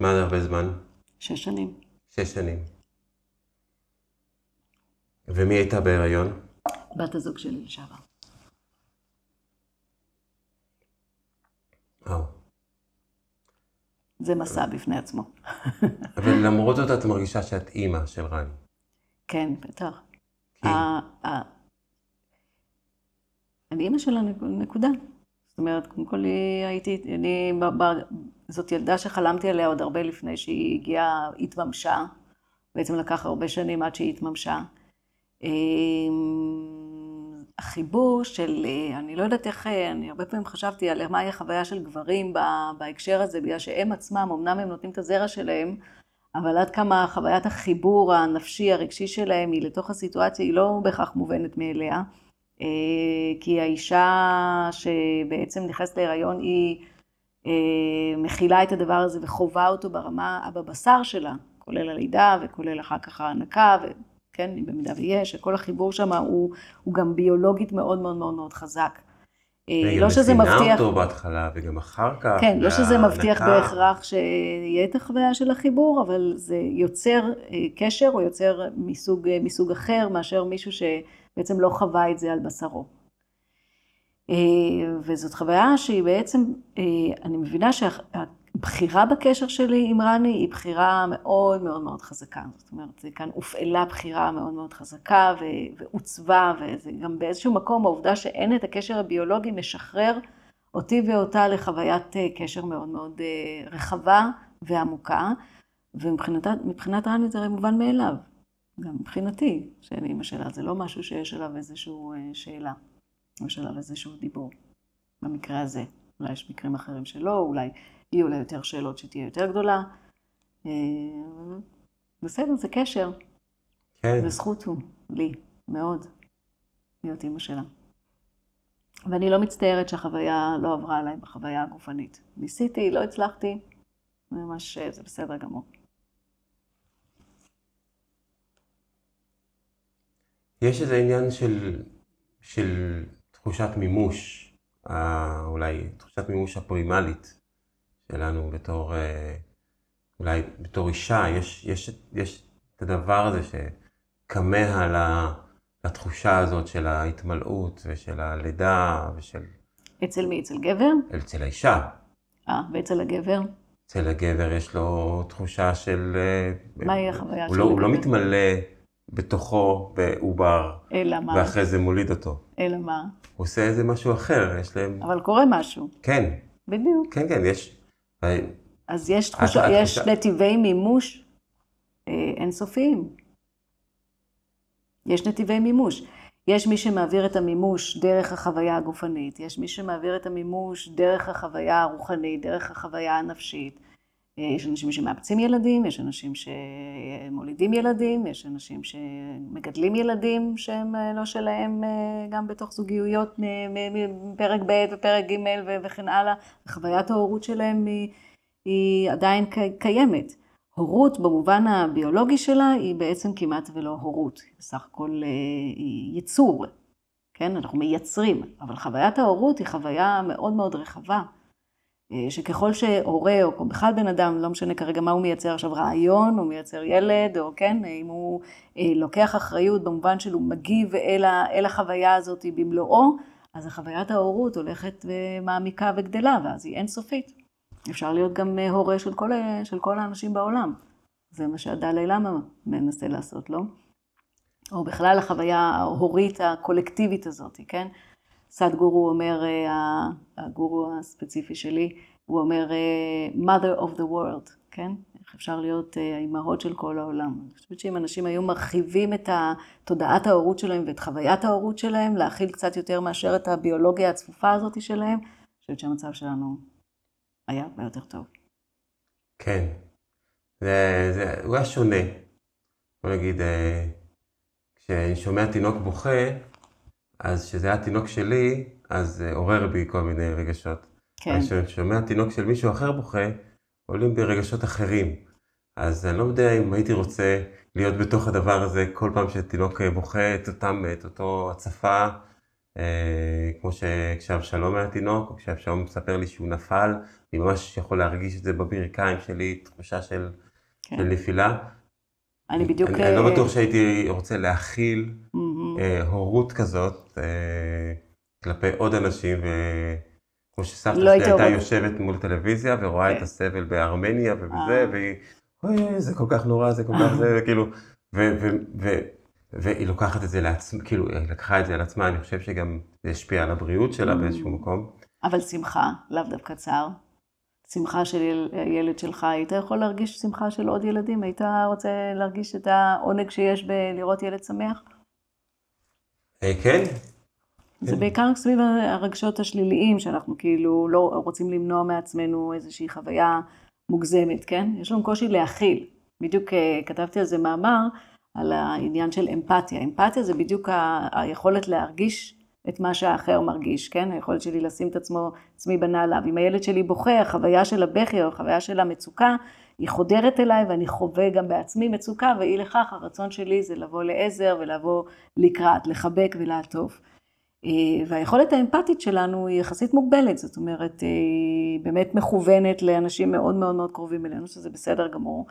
מה זה הרבה זמן? שש שנים. שש שנים. ומי הייתה בהיריון? בת הזוג שלי לשעבר. זה מסע בפני עצמו. (laughs) אבל למרות זאת את מרגישה שאת אימא של רני. כן, בטח. כן. אני אימא של הנקודה. זאת אומרת, קודם כל הייתי, אני, זאת ילדה שחלמתי עליה עוד הרבה לפני שהיא הגיעה, התממשה. בעצם לקח הרבה שנים עד שהיא התממשה. אמ, החיבור של, אני לא יודעת איך, אני הרבה פעמים חשבתי על מהי החוויה של גברים בהקשר הזה, בגלל שהם עצמם, אמנם הם נותנים את הזרע שלהם, אבל עד כמה חוויית החיבור הנפשי, הרגשי שלהם, היא לתוך הסיטואציה, היא לא בהכרח מובנת מאליה. אה, כי האישה שבעצם נכנסת להיריון, היא אה, מכילה את הדבר הזה וחווה אותו ברמה, בבשר שלה, כולל הלידה וכולל אחר כך ההנקה, וכן, במידה ויש, כל החיבור שם הוא, הוא גם ביולוגית מאוד מאוד מאוד מאוד חזק. אה, לא שזה מבטיח... והיא אותו בהתחלה וגם אחר כך. כן, לא שזה מבטיח בהכרח שיהיה את החוויה של החיבור, אבל זה יוצר קשר או יוצר מסוג, מסוג אחר מאשר מישהו שבעצם לא חווה את זה על בשרו. אה, וזאת חוויה שהיא בעצם, אה, אני מבינה שהבחירה בקשר שלי עם רני היא בחירה מאוד מאוד מאוד חזקה. זאת אומרת, כאן הופעלה בחירה מאוד מאוד חזקה ועוצבה, וזה גם באיזשהו מקום העובדה שאין את הקשר הביולוגי משחרר אותי ואותה לחוויית אה, קשר מאוד מאוד רחבה ועמוקה, ומבחינת רני זה הרי מובן מאליו, גם מבחינתי, שאני אימא שלה, זה לא משהו שיש עליו איזושהי שאלה. יש עליו איזשהו דיבור, במקרה הזה. אולי יש מקרים אחרים שלא, אולי יהיו לה יותר שאלות שתהיה יותר גדולה. אה, בסדר, זה קשר. כן. זה זכות הוא, לי, מאוד, להיות אימא שלה. ואני לא מצטערת שהחוויה לא עברה עליי בחוויה הגופנית. ניסיתי, לא הצלחתי, ממש, זה בסדר גמור. יש איזה עניין של, של תחושת מימוש, אולי תחושת מימוש הפרימלית שלנו בתור, אה, אולי בתור אישה, יש, יש, יש את הדבר הזה שכמה לתחושה הזאת של ההתמלאות ושל הלידה ושל... אצל מי? אצל גבר? אצל האישה. אה, ואצל הגבר? אצל הגבר יש לו תחושה של... אה, מהי החוויה של לא, הגבר? הוא לא מתמלא בתוכו בעובר. אלא מה? ואחרי זה מוליד אותו. אלא מה? הוא עושה איזה משהו אחר, יש להם... אבל קורה משהו. כן. בדיוק. כן, כן, יש... אז יש. יש תחושה... נתיבי מימוש אה, אינסופיים. יש נתיבי מימוש. יש מי שמעביר את המימוש דרך החוויה הגופנית, יש מי שמעביר את המימוש דרך החוויה הרוחנית, דרך החוויה הנפשית. אה, יש אנשים שמאמצים ילדים, יש אנשים שמולידים ילדים, יש אנשים שמגדלים ילדים שהם אה, לא שלהם אה, גם בתוך זוגיות מפרק ב' ופרק ג' וכן הלאה. חוויית ההורות שלהם היא, היא עדיין קיימת. הורות במובן הביולוגי שלה היא בעצם כמעט ולא הורות, בסך הכל היא ייצור, כן? אנחנו מייצרים, אבל חוויית ההורות היא חוויה מאוד מאוד רחבה. אה, שככל שהורה, או בכלל בן אדם, לא משנה כרגע מה הוא מייצר עכשיו, רעיון, הוא מייצר ילד, או כן, אם הוא אה, לוקח אחריות במובן שהוא מגיב אל, אל החוויה הזאת במלואו, אז החוויית ההורות הולכת ומעמיקה וגדלה, ואז היא אינסופית. אפשר להיות גם אה, הורה של כל, של כל האנשים בעולם. זה מה שהדלי למה מנסה לעשות, לא? או בכלל החוויה ההורית הקולקטיבית הזאת, כן? סדגורו אומר, אה, הגורו הספציפי שלי, הוא אומר אה, mother of the world, כן? איך אפשר להיות אה, האימהות של כל העולם. אני חושבת שאם אנשים היו מרחיבים את תודעת ההורות שלהם ואת חוויית ההורות שלהם, להכיל קצת יותר מאשר את הביולוגיה הצפופה הזאת שלהם, אני חושבת שהמצב שלנו היה הרבה יותר טוב. כן, זה, זה, הוא היה שונה. בוא נגיד, כשאני שומע תינוק בוכה, אז כשזה היה תינוק שלי, אז זה עורר בי כל מיני רגשות. כן. כשאני שומע תינוק של מישהו אחר בוכה, עולים בי רגשות אחרים. אז אני לא יודע אם הייתי רוצה להיות בתוך הדבר הזה כל פעם שתינוק בוכה את אותם, את אותו הצפה, אה, כמו שכשאבשלום היה תינוק, או כשאבשלום מספר לי שהוא נפל, אני ממש יכול להרגיש את זה בברכיים שלי, תחושה של, כן. של נפילה. אני בדיוק... אני, אני לא אה, בטוח שהייתי רוצה להכיל mm-hmm. אה, הורות כזאת אה, כלפי עוד אנשים, וכמו שסבתא לא שלי הייתה יושבת מול טלוויזיה ורואה okay. את כן. הסבל בארמניה ובזה, אה. והיא, אוי, זה כל כך נורא, זה כל כך זה, כאילו, ו, ו, ו, והיא לוקחת את זה לעצמה, כאילו, היא לקחה את זה על עצמה, אני חושב שגם זה השפיע על הבריאות שלה mm-hmm. באיזשהו מקום. אבל שמחה, לאו דווקא צער. שמחה של ילד שלך, היית יכול להרגיש שמחה של עוד ילדים? היית רוצה להרגיש את העונג שיש בלראות ילד שמח? אה, כן, זה כן. בעיקר סביב הרגשות השליליים, שאנחנו כאילו לא רוצים למנוע מעצמנו איזושהי חוויה מוגזמת, כן? יש לנו קושי להכיל. בדיוק אה, כתבתי על זה מאמר, על העניין של אמפתיה. אמפתיה זה בדיוק ה- היכולת להרגיש את מה שהאחר מרגיש, כן? היכולת שלי לשים את עצמו, עצמי בנעליו. אם הילד שלי בוכה, החוויה של הבכי או החוויה של המצוקה, היא חודרת אליי ואני חווה גם בעצמי מצוקה, ואי לכך הרצון שלי זה לבוא לעזר ולבוא לקראת, לחבק ולעטוף. אה, והיכולת האמפתית שלנו היא יחסית מוגבלת, זאת אומרת, אה, היא באמת מכוונת לאנשים מאוד מאוד מאוד קרובים אלינו, שזה בסדר גמור.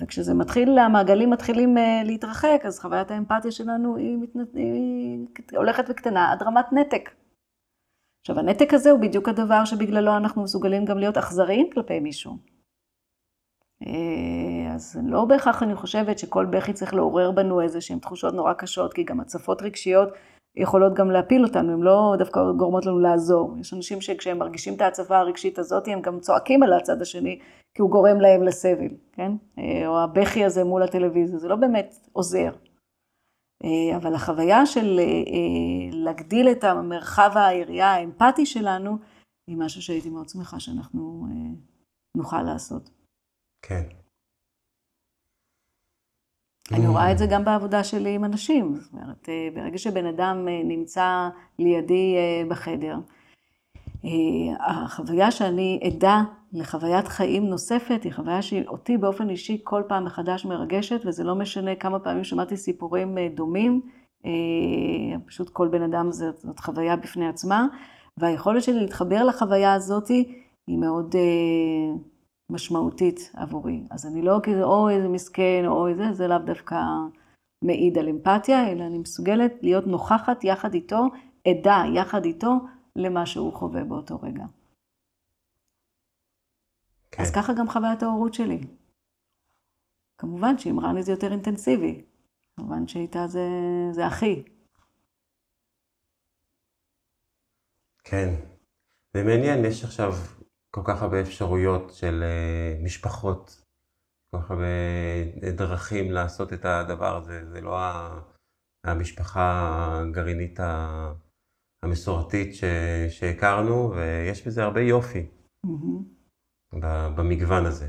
וכשזה מתחיל, המעגלים מתחילים אה, להתרחק, אז חוויית האמפתיה שלנו היא, מתנת... היא הולכת וקטנה עד רמת נתק. עכשיו, הנתק הזה הוא בדיוק הדבר שבגללו אנחנו מסוגלים גם להיות אכזריים כלפי מישהו. אה, אז לא בהכרח אני חושבת שכל בכי צריך לעורר בנו איזה שהן תחושות נורא קשות, כי גם הצפות רגשיות יכולות גם להפיל אותנו, הן לא דווקא גורמות לנו לעזור. יש אנשים שכשהם מרגישים את ההצפה הרגשית הזאת, הם גם צועקים על הצד השני, כי הוא גורם להם לסבל, כן? אה, או הבכי הזה מול הטלוויזיה, זה לא באמת עוזר. אה, אבל החוויה של להגדיל את המרחב היריעה האמפתי שלנו, היא משהו שהייתי מאוד שמחה שאנחנו נוכל לעשות. כן. אני רואה את זה גם בעבודה שלי עם אנשים. זאת אומרת, ברגע שבן אדם נמצא לידי בחדר, החוויה שאני עדה לחוויית חיים נוספת, היא חוויה שאותי באופן אישי כל פעם מחדש מרגשת, וזה לא משנה כמה פעמים שמעתי סיפורים דומים, פשוט כל בן אדם זאת חוויה בפני עצמה, והיכולת שלי להתחבר לחוויה הזאת היא מאוד משמעותית עבורי. אז אני לא כזה, או איזה מסכן, או איזה, זה לאו דווקא מעיד על אמפתיה, אלא אני מסוגלת להיות נוכחת יחד איתו, עדה יחד איתו, למה שהוא חווה באותו רגע. כן. אז ככה גם חוויית ההורות שלי. כמובן שעם רני זה יותר אינטנסיבי. כמובן שאיתה זה, זה אחי. כן. ומעניין, יש עכשיו כל כך הרבה אפשרויות של uh, משפחות, כל כך הרבה דרכים לעשות את הדבר הזה. זה לא המשפחה הגרעינית המסורתית שהכרנו, ויש בזה הרבה יופי mm-hmm. במגוון הזה.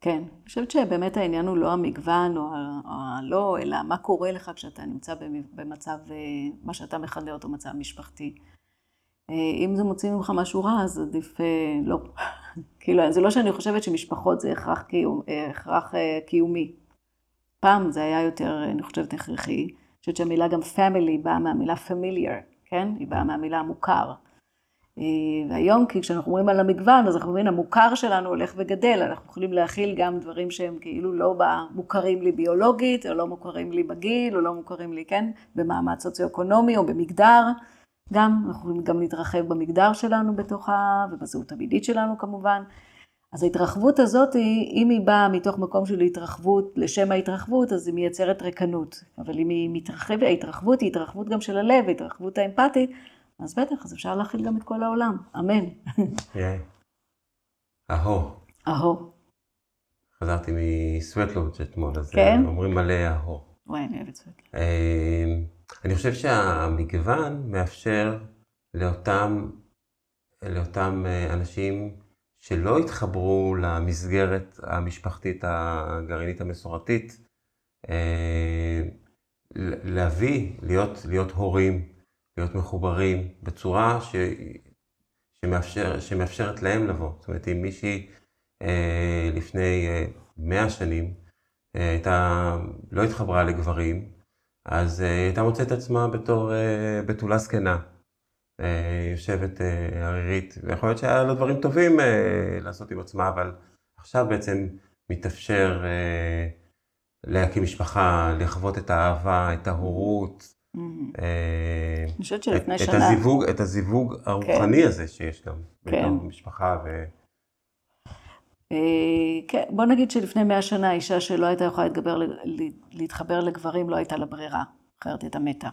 כן, אני חושבת שבאמת העניין הוא לא המגוון או הלא, אלא מה קורה לך כשאתה נמצא במצב, מה שאתה מכנה אותו מצב משפחתי. אם זה מוציא ממך משהו רע, אז עדיף לא. (laughs) כאילו, זה לא שאני חושבת שמשפחות זה הכרח, קיום, הכרח קיומי. פעם זה היה יותר, אני חושבת, הכרחי. אני חושבת שהמילה גם family באה מהמילה familiar, כן? היא באה מהמילה מוכר. והיום, כי כשאנחנו אומרים על המגוון, אז אנחנו מבינים, המוכר שלנו הולך וגדל, אנחנו יכולים להכיל גם דברים שהם כאילו לא מוכרים לי ביולוגית, או לא מוכרים לי בגיל, או לא מוכרים לי, כן? במעמד סוציו-אקונומי או במגדר. גם, אנחנו יכולים גם להתרחב במגדר שלנו בתוכה, ובזהות המינית שלנו כמובן. אז ההתרחבות הזאת, אם היא באה מתוך מקום של התרחבות לשם ההתרחבות, אז היא מייצרת ריקנות. אבל אם היא מתרחבת, ההתרחבות היא התרחבות גם של הלב, התרחבות האמפתית, אז בטח, אז אפשר להכיל גם את כל העולם. אמן. אהו. אהו. חזרתי מסווטלודג' אתמול, אז כן? אומרים מלא אהו. וואי, אני אוהבת סווטלודג'. אני חושב שהמגוון מאפשר לאותם, לאותם אנשים שלא התחברו למסגרת המשפחתית הגרעינית המסורתית, להביא, להיות, להיות הורים, להיות מחוברים בצורה ש, שמאפשר, שמאפשרת להם לבוא. זאת אומרת, אם מישהי לפני מאה שנים הייתה, לא התחברה לגברים, אז היא הייתה מוצאת עצמה בתור בתולה זקנה, יושבת ערירית, ויכול להיות שהיה לה דברים טובים לעשות עם עצמה, אבל עכשיו בעצם מתאפשר להקים משפחה, לחוות את האהבה, את ההורות. אני חושבת שלפני את שנה... הזיווג, את הזיווג הרוחני הזה שיש גם, בתור משפחה ו... כן, בוא נגיד שלפני מאה שנה אישה שלא הייתה יכולה להתגבר, להתחבר לגברים לא הייתה לה ברירה, אחרת הייתה מתה.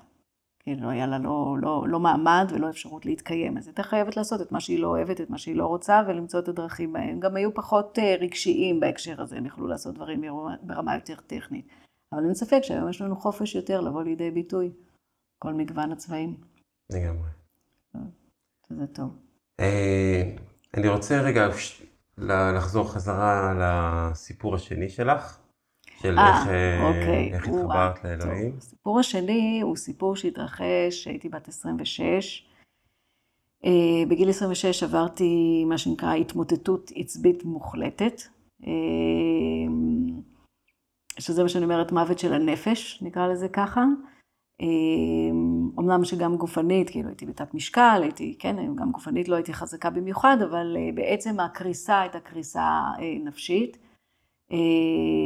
כאילו לא היה לה לא, לא, לא מעמד ולא אפשרות להתקיים, אז הייתה חייבת לעשות את מה שהיא לא אוהבת, את מה שהיא לא רוצה, ולמצוא את הדרכים בהם. גם היו פחות רגשיים בהקשר הזה, הם יכלו לעשות דברים ברמה יותר טכנית. אבל אין ספק שהיום יש לנו חופש יותר לבוא לידי ביטוי, כל מגוון הצבעים. לגמרי. זה טוב. אה, אני רוצה רגע לחזור חזרה לסיפור השני שלך, של אה, איך, אה, אוקיי. איך התחברת טוב. לאלוהים. הסיפור השני הוא סיפור שהתרחש, הייתי בת 26. אה, בגיל 26 עברתי מה שנקרא התמוטטות עצבית מוחלטת, אה, שזה מה שאני אומרת, מוות של הנפש, נקרא לזה ככה. אמנם שגם גופנית, כאילו הייתי בתת משקל, הייתי, כן, גם גופנית לא הייתי חזקה במיוחד, אבל אה, בעצם הקריסה הייתה קריסה אה, נפשית. אה,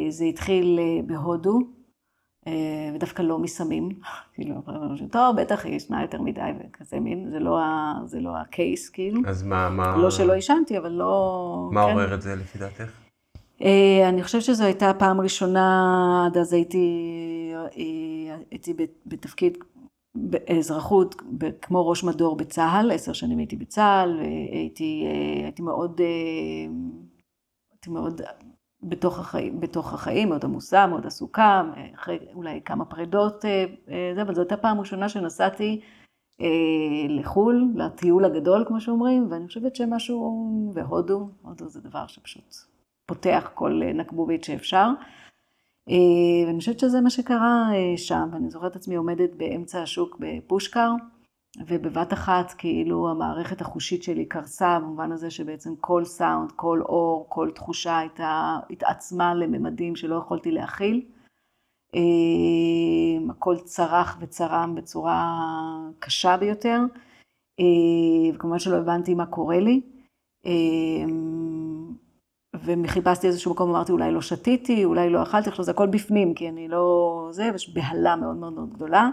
זה התחיל בהודו, ודווקא לא מסמים, (laughs) כאילו, טוב, בטח היא ישנה יותר מדי וכזה מין, זה לא, ה, זה לא הקייס, כאילו. אז מה, מה... לא שלא עישנתי, אבל לא... מה כן. עורר את זה לפי דעתך? אני חושבת שזו הייתה פעם ראשונה, עד אז הייתי, הייתי בתפקיד באזרחות, כמו ראש מדור בצה"ל, עשר שנים הייתי בצה"ל, הייתי, הייתי מאוד, הייתי מאוד בתוך החיים, בתוך החיים, מאוד עמוסה, מאוד עסוקה, אחרי אולי כמה פרידות, זה, אבל זו הייתה פעם ראשונה שנסעתי לחו"ל, לטיול הגדול, כמו שאומרים, ואני חושבת שמשהו, והודו, הודו זה דבר שפשוט פותח כל נקבובית שאפשר. ואני חושבת שזה מה שקרה שם, ואני זוכרת את עצמי עומדת באמצע השוק בפושקר, ובבת אחת כאילו המערכת החושית שלי קרסה, במובן הזה שבעצם כל סאונד, כל אור, כל תחושה הייתה, התעצמה לממדים שלא יכולתי להכיל. הכל צרח וצרם בצורה קשה ביותר, וכמובן שלא הבנתי מה קורה לי. וחיפשתי איזשהו מקום, אמרתי, אולי לא שתיתי, אולי לא אכלתי, עכשיו זה הכל בפנים, כי אני לא... זה, ויש בהלה מאוד מאוד מאוד גדולה.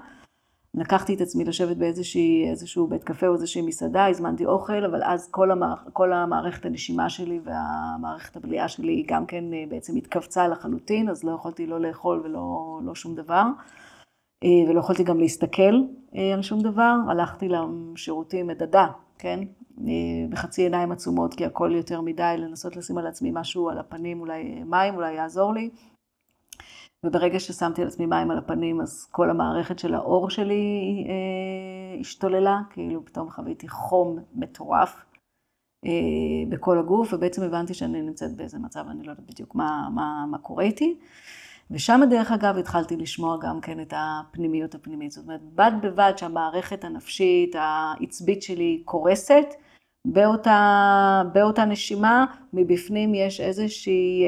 לקחתי את עצמי לשבת באיזשהו בית קפה או איזושהי מסעדה, הזמנתי אוכל, אבל אז כל, המערכ, כל המערכת הנשימה שלי והמערכת הבליעה שלי גם כן בעצם התכווצה לחלוטין, אז לא יכולתי לא לאכול ולא לא שום דבר. ולא יכולתי גם להסתכל על שום דבר, הלכתי לשירותים מדדה, כן? בחצי עיניים עצומות, כי הכל יותר מדי, לנסות לשים על עצמי משהו על הפנים, אולי מים, אולי יעזור לי. וברגע ששמתי על עצמי מים על הפנים, אז כל המערכת של האור שלי אה, השתוללה, כאילו פתאום חוויתי חום מטורף אה, בכל הגוף, ובעצם הבנתי שאני נמצאת באיזה מצב, אני לא יודעת בדיוק מה, מה, מה קורה איתי. ושם, דרך אגב, התחלתי לשמוע גם כן את הפנימיות הפנימית. זאת אומרת, בד בבד שהמערכת הנפשית, העצבית שלי קורסת, באותה, באותה נשימה, מבפנים יש איזושהי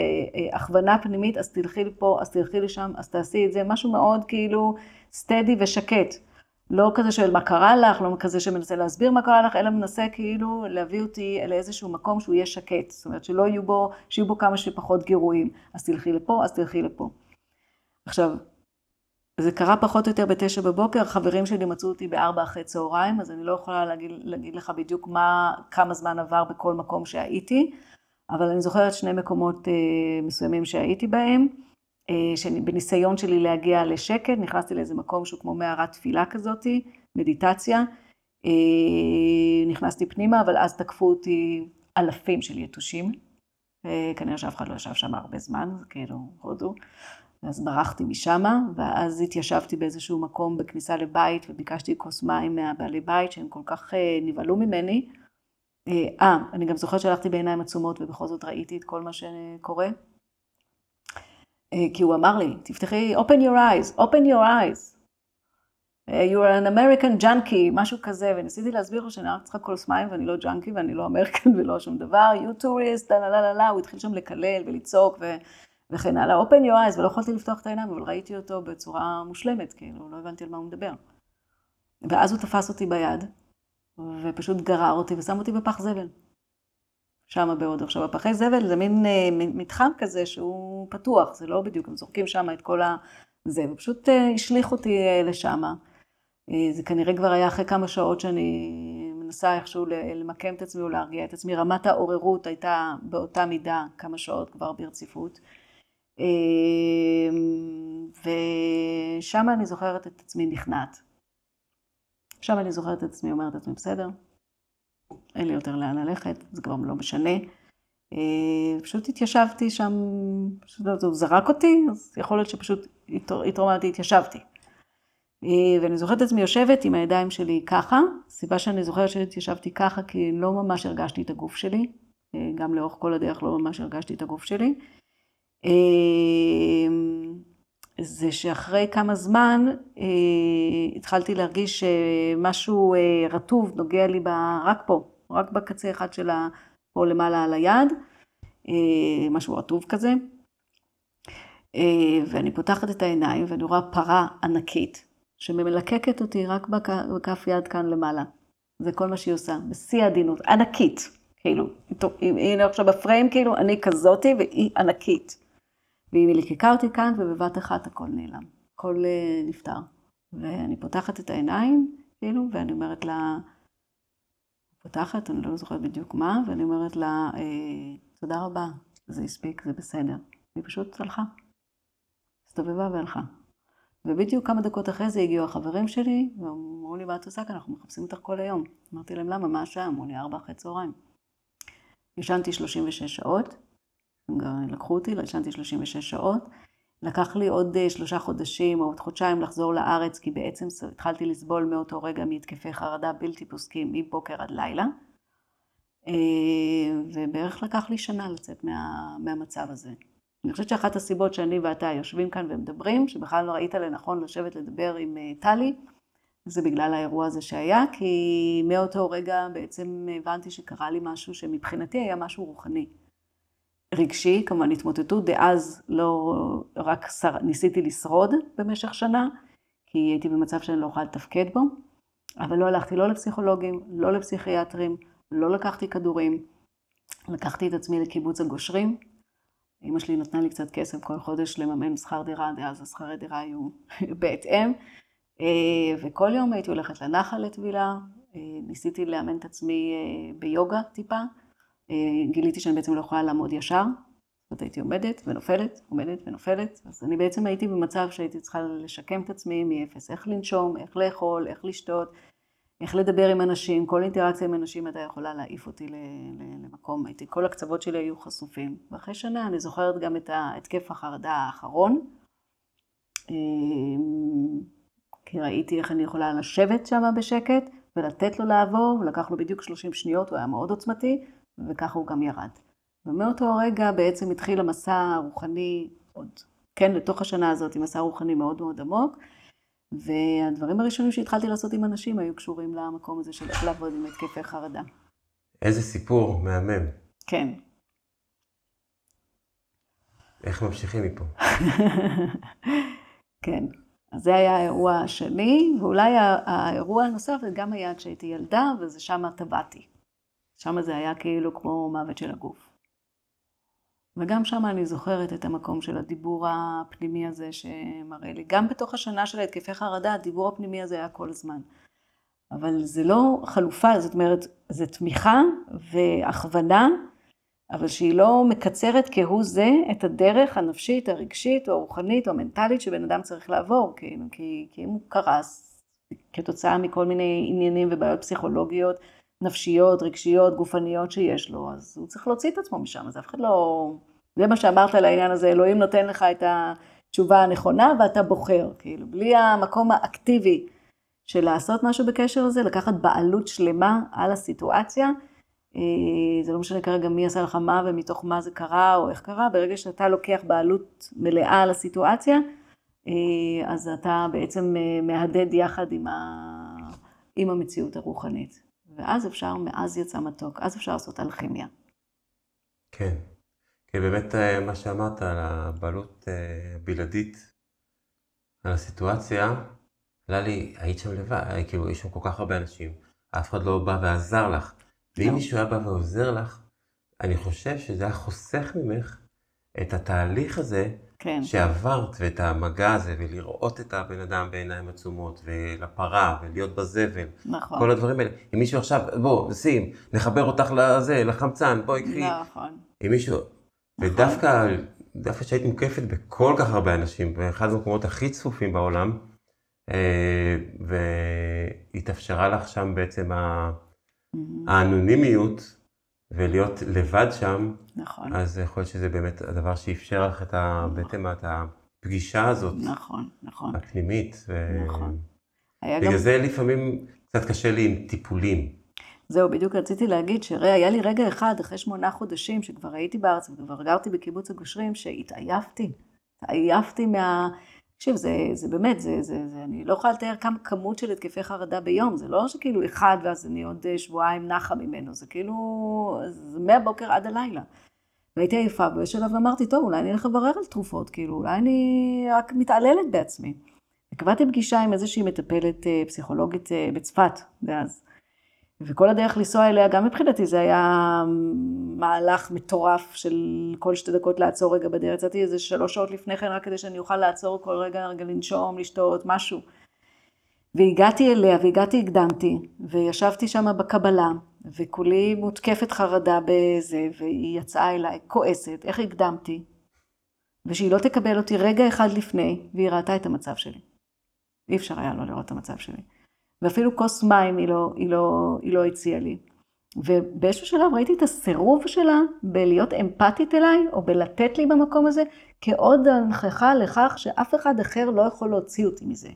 הכוונה פנימית, אז תלכי לפה, אז תלכי לשם, אז תעשי את זה, משהו מאוד כאילו סטדי ושקט. לא כזה של מה קרה לך, לא כזה שמנסה להסביר מה קרה לך, אלא מנסה כאילו להביא אותי לאיזשהו מקום שהוא יהיה שקט. זאת אומרת, שלא יהיו בו, שיהיו בו כמה שפחות גירויים. אז תלכי לפה, אז תלכי לפה. עכשיו, זה קרה פחות או יותר בתשע בבוקר, חברים שלי מצאו אותי בארבע אחרי צהריים, אז אני לא יכולה להגיד, להגיד לך בדיוק מה, כמה זמן עבר בכל מקום שהייתי, אבל אני זוכרת שני מקומות אה, מסוימים שהייתי בהם, אה, שבניסיון שלי להגיע לשקט, נכנסתי לאיזה מקום שהוא כמו מערת תפילה כזאתי, מדיטציה, אה, נכנסתי פנימה, אבל אז תקפו אותי אלפים של יתושים, אה, כנראה שאף אחד לא ישב שם הרבה זמן, כאילו הודו. אז ברחתי משם, ואז התיישבתי באיזשהו מקום בכניסה לבית, וביקשתי כוס מים מהבעלי בית, שהם כל כך נבהלו ממני. אה, אני גם זוכרת שהלכתי בעיניים עצומות, ובכל זאת ראיתי את כל מה שקורה. כי הוא אמר לי, תפתחי, open your eyes, open your eyes. You are an American junkie, משהו כזה, וניסיתי להסביר לו שאני רק צריכה כוס מים, ואני לא ג'אנקי, ואני לא אמריקן (laughs) ולא שום דבר, you tourist, לה לה לה לה, הוא התחיל שם לקלל ולצעוק, ו... וכן הלאה, open your eyes, ולא יכולתי לפתוח את העיניים, אבל ראיתי אותו בצורה מושלמת, כאילו, לא הבנתי על מה הוא מדבר. ואז הוא תפס אותי ביד, ופשוט גרר אותי ושם אותי בפח זבל. שם בהודו. עכשיו, הפחי זבל זה מין מתחם כזה שהוא פתוח, זה לא בדיוק, הם זורקים שם את כל ה... זה, ופשוט השליך אותי לשם. זה כנראה כבר היה אחרי כמה שעות שאני מנסה איכשהו למקם את עצמי או להרגיע את עצמי. רמת העוררות הייתה באותה מידה כמה שעות כבר ברציפות. ושם אני זוכרת את עצמי נכנעת. שם אני זוכרת את עצמי אומרת את עצמי, בסדר, אין לי יותר לאן ללכת, זה כבר לא משנה. פשוט התיישבתי שם, פשוט הוא זרק אותי, אז יכול להיות שפשוט התרוממתי, התיישבתי. אה, ואני זוכרת את עצמי יושבת עם הידיים שלי ככה, הסיבה שאני זוכרת שישבתי ככה, כי לא ממש הרגשתי את הגוף שלי, אה, גם לאורך כל הדרך לא ממש הרגשתי את הגוף שלי. אה, זה שאחרי כמה זמן התחלתי להרגיש שמשהו רטוב נוגע לי רק פה, רק בקצה אחד של פה למעלה על היד, משהו רטוב כזה. ואני פותחת את העיניים ואני רואה פרה ענקית שממלקקת אותי רק בכף יד כאן למעלה. זה כל מה שהיא עושה, בשיא העדינות, ענקית, כאילו, הנה עכשיו בפריים, כאילו, אני כזאתי והיא ענקית. והיא מליקקה אותי כאן, ובבת אחת הכל נעלם, הכל uh, נפתר. ואני פותחת את העיניים, כאילו, ואני אומרת לה, פותחת, אני לא זוכרת בדיוק מה, ואני אומרת לה, אה, תודה רבה, זה הספיק, זה בסדר. היא פשוט הלכה. הסתובבה והלכה. ובדיוק כמה דקות אחרי זה הגיעו החברים שלי, ואמרו לי, מה את עושה כאן? אנחנו מחפשים אותך כל היום. אמרתי להם, למה? מה השעה? אמרו לי, ארבע אחרי צהריים. ישנתי 36 שעות, לקחו אותי, ישנתי 36 שעות. לקח לי עוד אה, שלושה חודשים או עוד חודשיים לחזור לארץ, כי בעצם התחלתי לסבול מאותו רגע מהתקפי חרדה בלתי פוסקים מבוקר עד לילה. אה, ובערך לקח לי שנה לצאת מה, מהמצב הזה. אני חושבת שאחת הסיבות שאני ואתה יושבים כאן ומדברים, שבכלל לא ראית לנכון לשבת לדבר עם אה, טלי, זה בגלל האירוע הזה שהיה, כי מאותו רגע בעצם הבנתי שקרה לי משהו שמבחינתי היה משהו רוחני. רגשי, כמובן התמוטטות, דאז לא רק שר, ניסיתי לשרוד במשך שנה, כי הייתי במצב שאני לא יכולה לתפקד בו, אבל לא הלכתי לא לפסיכולוגים, לא לפסיכיאטרים, לא לקחתי כדורים, לקחתי את עצמי לקיבוץ הגושרים, אמא שלי נתנה לי קצת כסף כל חודש לממן שכר דירה, דאז השכרי דירה היו (laughs) בהתאם. אה, וכל יום הייתי הולכת לנחל לטבילה, אה, ניסיתי לאמן את עצמי אה, ביוגה טיפה. גיליתי שאני בעצם לא יכולה לעמוד ישר, זאת הייתי עומדת ונופלת, עומדת ונופלת. אז אני בעצם הייתי במצב שהייתי צריכה לשקם את עצמי מאפס, איך לנשום, איך לאכול, איך לשתות. איך לדבר עם אנשים, כל אינטראקציה עם אנשים הייתה יכולה להעיף אותי למקום, הייתי, כל הקצוות שלי היו חשופים. ואחרי שנה אני זוכרת גם את התקף החרדה האחרון, אמ, כי ראיתי איך אני יכולה לשבת שם בשקט ולתת לו לעבור, ולקח לו בדיוק 30 שניות, הוא היה מאוד עוצמתי, וככה הוא גם ירד. ומאותו רגע בעצם התחיל המסע הרוחני עוד, כן, לתוך השנה הזאת, עם מסע רוחני מאוד מאוד עמוק. והדברים הראשונים שהתחלתי לעשות עם אנשים היו קשורים למקום הזה של איך לעבוד עם התקפי חרדה. איזה סיפור מהמם. כן. איך ממשיכים מפה? (laughs) כן. אז זה היה האירוע השני, ואולי האירוע הנוסף זה גם היה כשהייתי ילדה, וזה שם טבעתי. שם זה היה כאילו כמו מוות של הגוף. וגם שם אני זוכרת את המקום של הדיבור הפנימי הזה שמראה לי. גם בתוך השנה של התקפי חרדה, הדיבור הפנימי הזה היה כל הזמן. אבל זה לא חלופה, זאת אומרת, זה תמיכה והכוונה, אבל שהיא לא מקצרת כהוא זה את הדרך הנפשית, הרגשית, או הרוחנית, או המנטלית שבן אדם צריך לעבור, כאילו, כי, כי אם הוא קרס כתוצאה מכל מיני עניינים ובעיות פסיכולוגיות, נפשיות, רגשיות, גופניות שיש לו, אז הוא צריך להוציא את עצמו משם, אז אף אחד לא... זה מה שאמרת על העניין הזה, אלוהים נותן לך את התשובה הנכונה ואתה בוחר, כאילו, בלי המקום האקטיבי של לעשות משהו בקשר לזה, לקחת בעלות שלמה על הסיטואציה. אה, זה לא משנה כרגע מי עשה לך מה ומתוך מה זה קרה או איך קרה, ברגע שאתה לוקח בעלות מלאה על הסיטואציה, אה, אז אתה בעצם אה, מהדהד יחד עם, ה... עם המציאות הרוחנית. ואז אפשר, מאז יצא מתוק, אז אפשר לעשות אלכימיה. כן. כי באמת אה, מה שאמרת על הבעלות הבלעדית אה, על הסיטואציה, עלה לי, היית שם לבד, אה, כאילו, יש שם כל כך הרבה אנשים, אף אחד לא בא ועזר לך. ואם לא. מישהו היה בא ועוזר לך, אני חושב שזה היה חוסך ממך את התהליך הזה כן. שעברת, ואת המגע הזה, ולראות את הבן אדם בעיניים עצומות, ולפרה, ולהיות בזבל. נכון. כל הדברים האלה. אם מישהו עכשיו, בוא, שים, נחבר אותך לזה, לחמצן, בואי קחי. נכון. אם מישהו, נכון. ודווקא, דווקא שהיית מוקפת בכל כך הרבה אנשים, באחד המקומות הכי צפופים בעולם, אה, והתאפשרה לך שם בעצם האנונימיות, ולהיות לבד שם, נכון. אז יכול להיות שזה באמת הדבר שאפשר לך את, ה, נכון. בעצם את הפגישה הזאת. נכון, נכון. הפנימית. ו... נכון. בגלל גם... זה לפעמים קצת קשה לי עם טיפולים. זהו, בדיוק רציתי להגיד שהיה לי רגע אחד, אחרי שמונה חודשים, שכבר הייתי בארץ וכבר גרתי בקיבוץ הגושרים, שהתעייפתי. התעייפתי מה... תקשיב, זה, זה באמת, זה, זה, זה, אני לא יכולה לתאר כמה כמות של התקפי חרדה ביום, זה לא שכאילו אחד ואז אני עוד שבועיים נחה ממנו, זה כאילו, זה מהבוקר עד הלילה. והייתי עייפה, ובשלב אמרתי, טוב, אולי אני אלך לברר על תרופות, כאילו, אולי אני רק מתעללת בעצמי. וקבעתי פגישה עם איזושהי מטפלת פסיכולוגית בצפת, ואז. וכל הדרך לנסוע אליה, גם מבחינתי זה היה מהלך מטורף של כל שתי דקות לעצור רגע בדרך. יצאתי איזה שלוש שעות לפני כן, רק כדי שאני אוכל לעצור כל רגע, רגע לנשום, לשתות, משהו. והגעתי אליה, והגעתי, הקדמתי, וישבתי שם בקבלה, וכולי מותקפת חרדה בזה, והיא יצאה אליי, כועסת, איך הקדמתי? ושהיא לא תקבל אותי רגע אחד לפני, והיא ראתה את המצב שלי. אי אפשר היה לא לראות את המצב שלי. ואפילו כוס מים היא לא, היא לא, היא לא הציעה לי. ובאיזשהו שלב ראיתי את הסירוב שלה בלהיות אמפתית אליי, או בלתת לי במקום הזה, כעוד הנכחה לכך שאף אחד אחר לא יכול להוציא אותי מזה.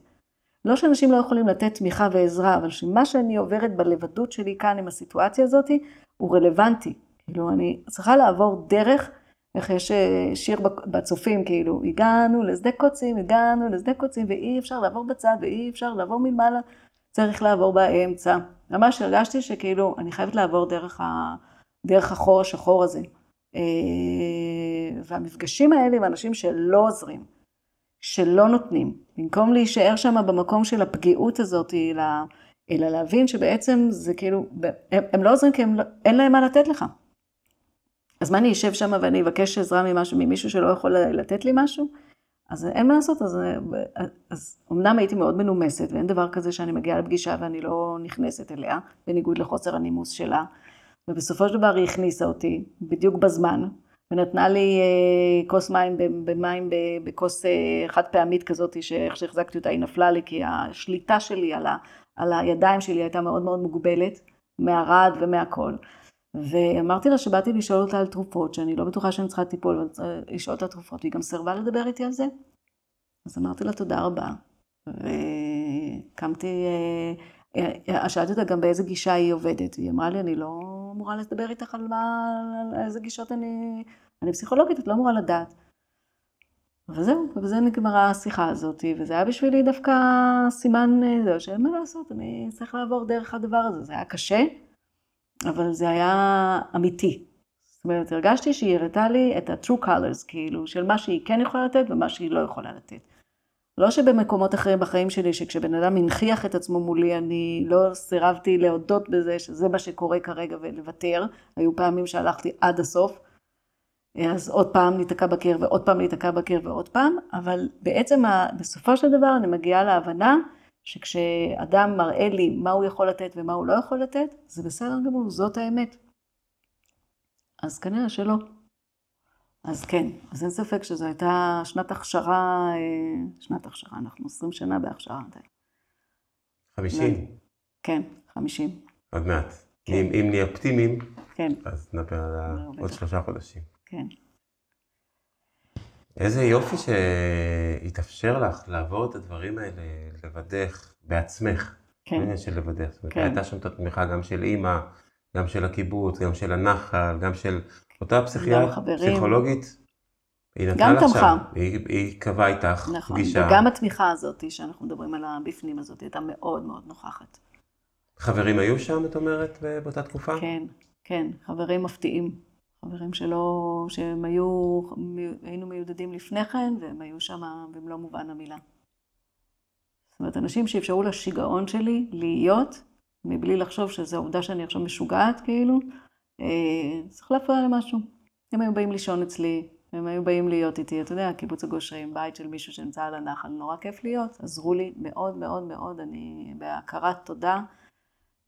לא שאנשים לא יכולים לתת תמיכה ועזרה, אבל שמה שאני עוברת בלבדות שלי כאן עם הסיטואציה הזאת, הוא רלוונטי. כאילו, אני צריכה לעבור דרך, איך יש שיר בצופים, כאילו, הגענו לשדה קוצים, הגענו לשדה קוצים, ואי אפשר לעבור בצד, ואי אפשר לעבור מלמעלה. צריך לעבור באמצע. ממש הרגשתי שכאילו, אני חייבת לעבור דרך, ה... דרך החור השחור הזה. והמפגשים האלה עם אנשים שלא עוזרים, שלא נותנים, במקום להישאר שם במקום של הפגיעות הזאת, אלא, אלא להבין שבעצם זה כאילו, הם, הם לא עוזרים כי הם, לא, אין להם מה לתת לך. אז מה אני אשב שם ואני אבקש עזרה ממשהו, ממישהו שלא יכול לתת לי משהו? אז אין מה לעשות, אז, אז אמנם הייתי מאוד מנומסת, ואין דבר כזה שאני מגיעה לפגישה ואני לא נכנסת אליה, בניגוד לחוסר הנימוס שלה. ובסופו של דבר היא הכניסה אותי, בדיוק בזמן, ונתנה לי אה, כוס מים, במים, בכוס אה, חד פעמית כזאת, שאיך שהחזקתי אותה היא נפלה לי, כי השליטה שלי על, ה, על הידיים שלי הייתה מאוד מאוד מוגבלת, מהרעד ומהכל. ואמרתי לה שבאתי לשאול אותה על תרופות, שאני לא בטוחה שאני צריכה טיפול, לשאול אותה תרופות, והיא גם סירבה לדבר איתי על זה. אז אמרתי לה תודה רבה, וקמתי, שאלתי אותה גם באיזה גישה היא עובדת, והיא אמרה לי, אני לא אמורה לדבר איתך על מה, על איזה גישות אני, אני פסיכולוגית, את לא אמורה לדעת. וזהו, ובזה נגמרה השיחה הזאת, וזה היה בשבילי דווקא סימן, זהו, שאין מה לעשות, אני צריך לעבור דרך הדבר הזה, זה היה קשה. אבל זה היה אמיתי. זאת אומרת, הרגשתי שהיא הראתה לי את ה-true colors, כאילו, של מה שהיא כן יכולה לתת ומה שהיא לא יכולה לתת. לא שבמקומות אחרים בחיים שלי, שכשבן אדם הנכיח את עצמו מולי, אני לא סירבתי להודות בזה שזה מה שקורה כרגע ולוותר. היו פעמים שהלכתי עד הסוף, אז עוד פעם להיתקע בקיר ועוד פעם להיתקע בקיר ועוד פעם, אבל בעצם בסופו של דבר אני מגיעה להבנה שכשאדם מראה לי מה הוא יכול לתת ומה הוא לא יכול לתת, זה בסדר גמור, זאת האמת. אז כנראה שלא. אז כן, אז אין ספק שזו הייתה שנת הכשרה, שנת הכשרה, אנחנו 20 שנה בהכשרה עדיין. 50? כן, 50. עוד מעט. כן. אם, אם נהיה אופטימיים, כן. אז נדבר על עוד שלושה חודשים. כן. איזה יופי שהתאפשר לך לעבור את הדברים האלה לבדך בעצמך. כן. בעניין של לבדך. זאת אומרת, הייתה שם את התמיכה גם של אימא, גם של הקיבוץ, גם של הנחל, גם של אותה פסיכיאטרית, פסיכולוגית. היא נתנה לך שם, היא, היא קבעה איתך נכון, פגישה. נכון, וגם התמיכה הזאת שאנחנו מדברים על הבפנים הזאת, הייתה מאוד מאוד נוכחת. חברים היו שם, את אומרת, באותה תקופה? כן, כן, חברים מפתיעים. חברים שלא, שהם היו, היינו מיודדים לפני כן, והם היו שם במלוא מובן המילה. זאת אומרת, אנשים שאפשרו לשיגעון שלי להיות, מבלי לחשוב שזו עובדה שאני עכשיו משוגעת, כאילו, צריך להפריע למשהו. הם היו באים לישון אצלי, הם היו באים להיות איתי, אתה יודע, קיבוץ הגושרים, בית של מישהו שנמצא על הנחל, נורא כיף להיות, עזרו לי מאוד מאוד מאוד, אני בהכרת תודה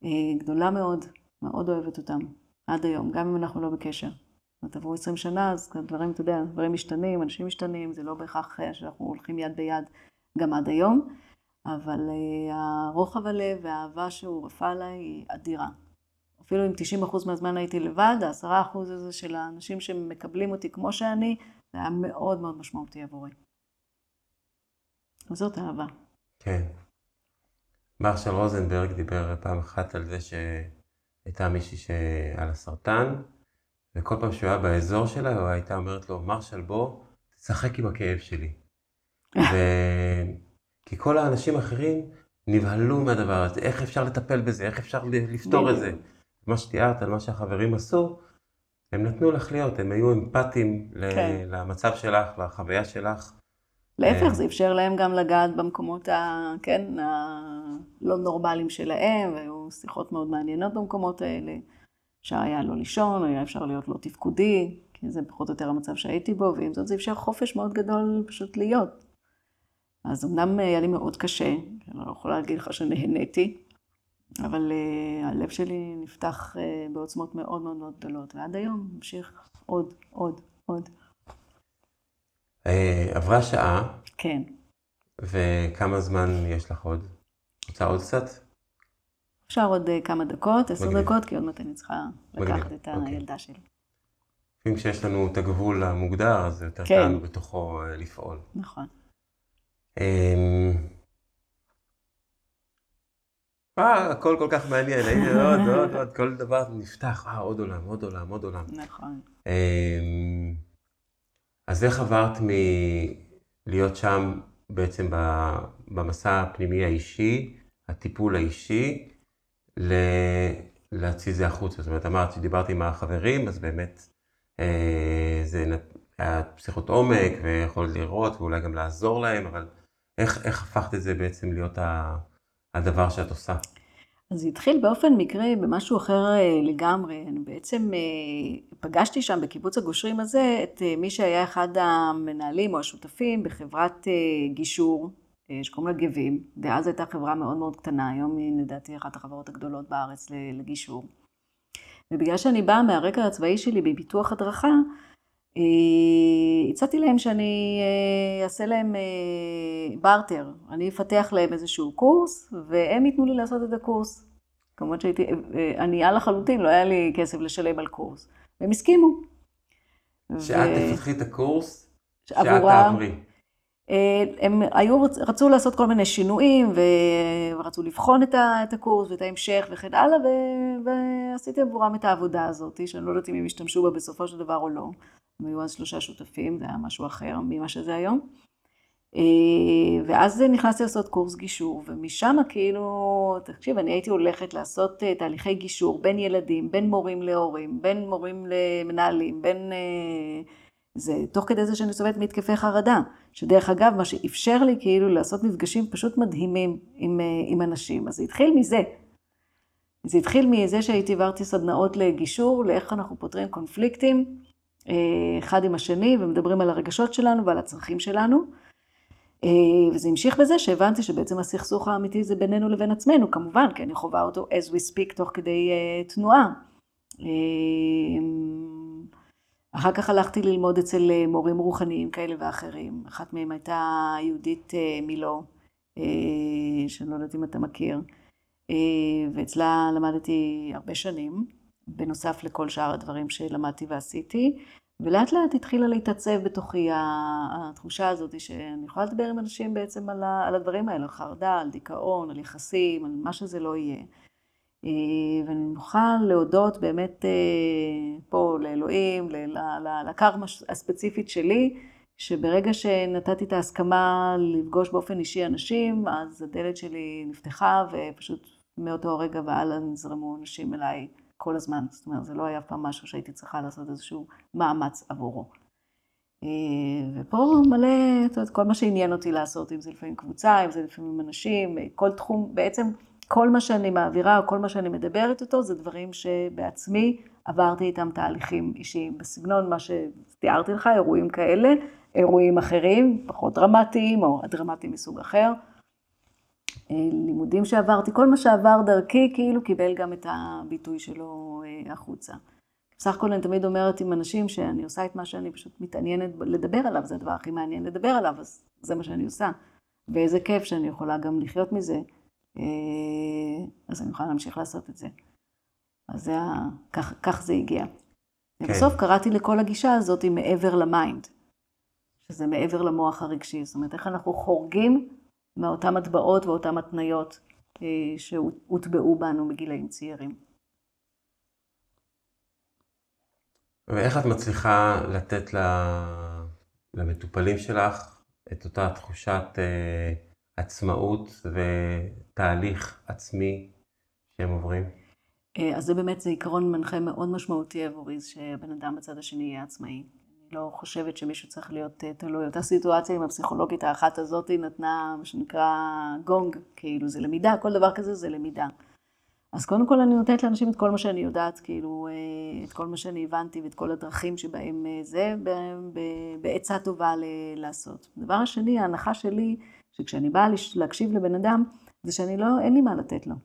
אה, גדולה מאוד, מאוד אוהבת אותם, עד היום, גם אם אנחנו לא בקשר. זאת אומרת, עברו 20 שנה, אז דברים, אתה יודע, דברים משתנים, אנשים משתנים, זה לא בהכרח שאנחנו הולכים יד ביד גם עד היום, אבל הרוחב הלב והאהבה שהוא רפא עליי היא אדירה. אפילו אם 90% מהזמן הייתי לבד, ה-10% הזה של האנשים שמקבלים אותי כמו שאני, זה היה מאוד מאוד משמעותי עבורי. זאת אהבה. כן. מרשל רוזנברג דיבר פעם אחת על זה שהייתה מישהי שעל הסרטן, וכל פעם שהוא היה באזור שלה, הוא הייתה אומרת לו, מרשל בוא, תשחק עם הכאב שלי. (laughs) ו... כי כל האנשים האחרים נבהלו מהדבר הזה, איך אפשר לטפל בזה, איך אפשר לפתור את זה. מה שתיארת על מה שהחברים עשו, הם נתנו לך להיות, הם היו אמפתיים כן. למצב שלך, לחוויה שלך. להפך, אה, זה אפשר להם גם לגעת במקומות ה... כן, הלא נורמליים שלהם, והיו שיחות מאוד מעניינות במקומות האלה. אפשר היה לא לישון, היה אפשר להיות לא תפקודי, כי זה פחות או יותר המצב שהייתי בו, ועם זאת זה אפשר חופש מאוד גדול פשוט להיות. אז אמנם היה לי מאוד קשה, אני לא יכולה להגיד לך שנהניתי, אבל uh, הלב שלי נפתח uh, בעוצמות מאוד מאוד מאוד גדולות, ועד היום ממשיך עוד, עוד, עוד. Uh, עברה שעה. כן. וכמה זמן יש לך עוד? רוצה עוד קצת? אפשר עוד uh, כמה דקות, עשר דקות, כי עוד מעט אני צריכה לקחת מגניב. את אוקיי. הילדה שלי. לפעמים כשיש לנו את הגבול המוגדר, אז יותר כן. קל בתוכו לפעול. נכון. Um, אה, הכל כל כך מעניין, (laughs) הייתי עוד, עוד, עוד, כל דבר נפתח, אה, עוד עולם, עוד עולם, עוד עולם. נכון. אמ, אז איך עברת מלהיות שם בעצם במסע הפנימי האישי, הטיפול האישי, להוציא זה החוצה? זאת אומרת, אמרת שדיברתי עם החברים, אז באמת אה, זה היה שיחות עומק, ויכולת לראות, ואולי גם לעזור להם, אבל איך, איך הפכת את זה בעצם להיות ה... הדבר שאת עושה? אז זה התחיל באופן מקרי במשהו אחר אה, לגמרי. אני בעצם אה, פגשתי שם בקיבוץ הגושרים הזה את אה, מי שהיה אחד המנהלים או השותפים בחברת גישור שקוראים לה גבים. דאז הייתה חברה מאוד מאוד קטנה, היום היא לדעתי אחת החברות הגדולות בארץ לגישור. ובגלל שאני באה מהרקע הצבאי שלי בביטוח הדרכה, הצעתי להם שאני אה, אעשה להם בארטר, אה, אני אפתח להם איזשהו קורס, והם ייתנו לי לעשות את הקורס. כמובן שהייתי ענייה לחלוטין, לא היה לי כסף לשלם על קורס. והם הסכימו. שאת ו... תפתחי את הקורס, שאת תעברי. הם היו, רצו לעשות כל מיני שינויים, ורצו לבחון את הקורס ואת ההמשך וכן הלאה, ועשיתי עבורם את העבודה הזאת, שאני לא יודעת אם הם ישתמשו בה בסופו של דבר או לא. הם היו אז שלושה שותפים, זה היה משהו אחר ממה שזה היום. אה, ואז נכנסתי לעשות קורס גישור, ומשם כאילו, תקשיב, אני הייתי הולכת לעשות אה, תהליכי גישור בין ילדים, בין מורים להורים, בין מורים למנהלים, בין... אה, זה תוך כדי זה שאני סובלת מהתקפי חרדה, שדרך אגב, מה שאפשר לי כאילו לעשות מפגשים פשוט מדהימים עם, עם אנשים. אז זה התחיל מזה. זה התחיל מזה שהייתי עברתי סדנאות לגישור, לאיך אנחנו פותרים קונפליקטים. אה, אחד עם השני ומדברים על הרגשות שלנו ועל הצרכים שלנו. אה, וזה המשיך בזה שהבנתי שבעצם הסכסוך האמיתי זה בינינו לבין עצמנו, כמובן, כי אני חווה אותו as we speak תוך כדי תנועה. אחר כך הלכתי ללמוד אצל מורים רוחניים כאלה ואחרים. אחת מהם הייתה יהודית מילו, שאני לא יודעת אם אתה מכיר, ואצלה למדתי הרבה שנים. בנוסף לכל שאר הדברים שלמדתי ועשיתי. ולאט לאט התחילה להתעצב בתוכי התחושה הזאת שאני יכולה לדבר עם אנשים בעצם על הדברים האלה, על חרדה, על דיכאון, על יחסים, על מה שזה לא יהיה. אה, ואני מוכן להודות באמת אה, פה לאלוהים, לקרמה הספציפית שלי, שברגע שנתתי את ההסכמה לפגוש באופן אישי אנשים, אז הדלת שלי נפתחה ופשוט מאותו הרגע והלאה נזרמו אנשים אליי. כל הזמן. זאת אומרת, זה לא היה פעם משהו שהייתי צריכה לעשות איזשהו מאמץ עבורו. אה, ופה מלא, את יודעת, כל מה שעניין אותי לעשות, אם זה לפעמים קבוצה, אם זה לפעמים אנשים, כל תחום, בעצם כל מה שאני מעבירה או כל מה שאני מדברת איתו, זה דברים שבעצמי עברתי איתם תהליכים אישיים, בסגנון מה שתיארתי לך, אירועים כאלה, אירועים אחרים, פחות דרמטיים או הדרמטיים מסוג אחר. אה, לימודים שעברתי, כל מה שעבר דרכי כאילו קיבל גם את הביטוי שלו אה, החוצה. בסך הכל אני תמיד אומרת עם אנשים שאני עושה את מה שאני פשוט מתעניינת לדבר עליו, זה הדבר הכי מעניין לדבר עליו, אז זה מה שאני עושה. ואיזה כיף שאני יכולה גם לחיות מזה, אז אני יכולה להמשיך לעשות את זה. אז זה ה... כך, כך זה הגיע. כן. ובסוף קראתי לכל הגישה הזאת מעבר ל mind, שזה מעבר למוח הרגשי. זאת אומרת, איך אנחנו חורגים מאותן הטבעות ואותן התניות שהוטבעו בנו בגילאים צעירים. ואיך את מצליחה לתת למטופלים שלך את אותה תחושת אה, עצמאות ותהליך עצמי שהם עוברים? אה, אז זה באמת, זה עיקרון מנחה מאוד משמעותי עבורי, שהבן אדם בצד השני יהיה עצמאי. אני לא חושבת שמישהו צריך להיות אה, תלוי. אותה סיטואציה עם הפסיכולוגית האחת הזאת נתנה מה שנקרא גונג, כאילו זה למידה, כל דבר כזה זה למידה. אז קודם כל אני נותנת לאנשים את כל מה שאני יודעת, כאילו, אה, את כל מה שאני הבנתי ואת כל הדרכים שבהם זה, בעצה טובה לעשות. הדבר השני, ההנחה שלי, שכשאני באה להקשיב לבן אדם, זה שאני לא, אין לי מה לתת לו.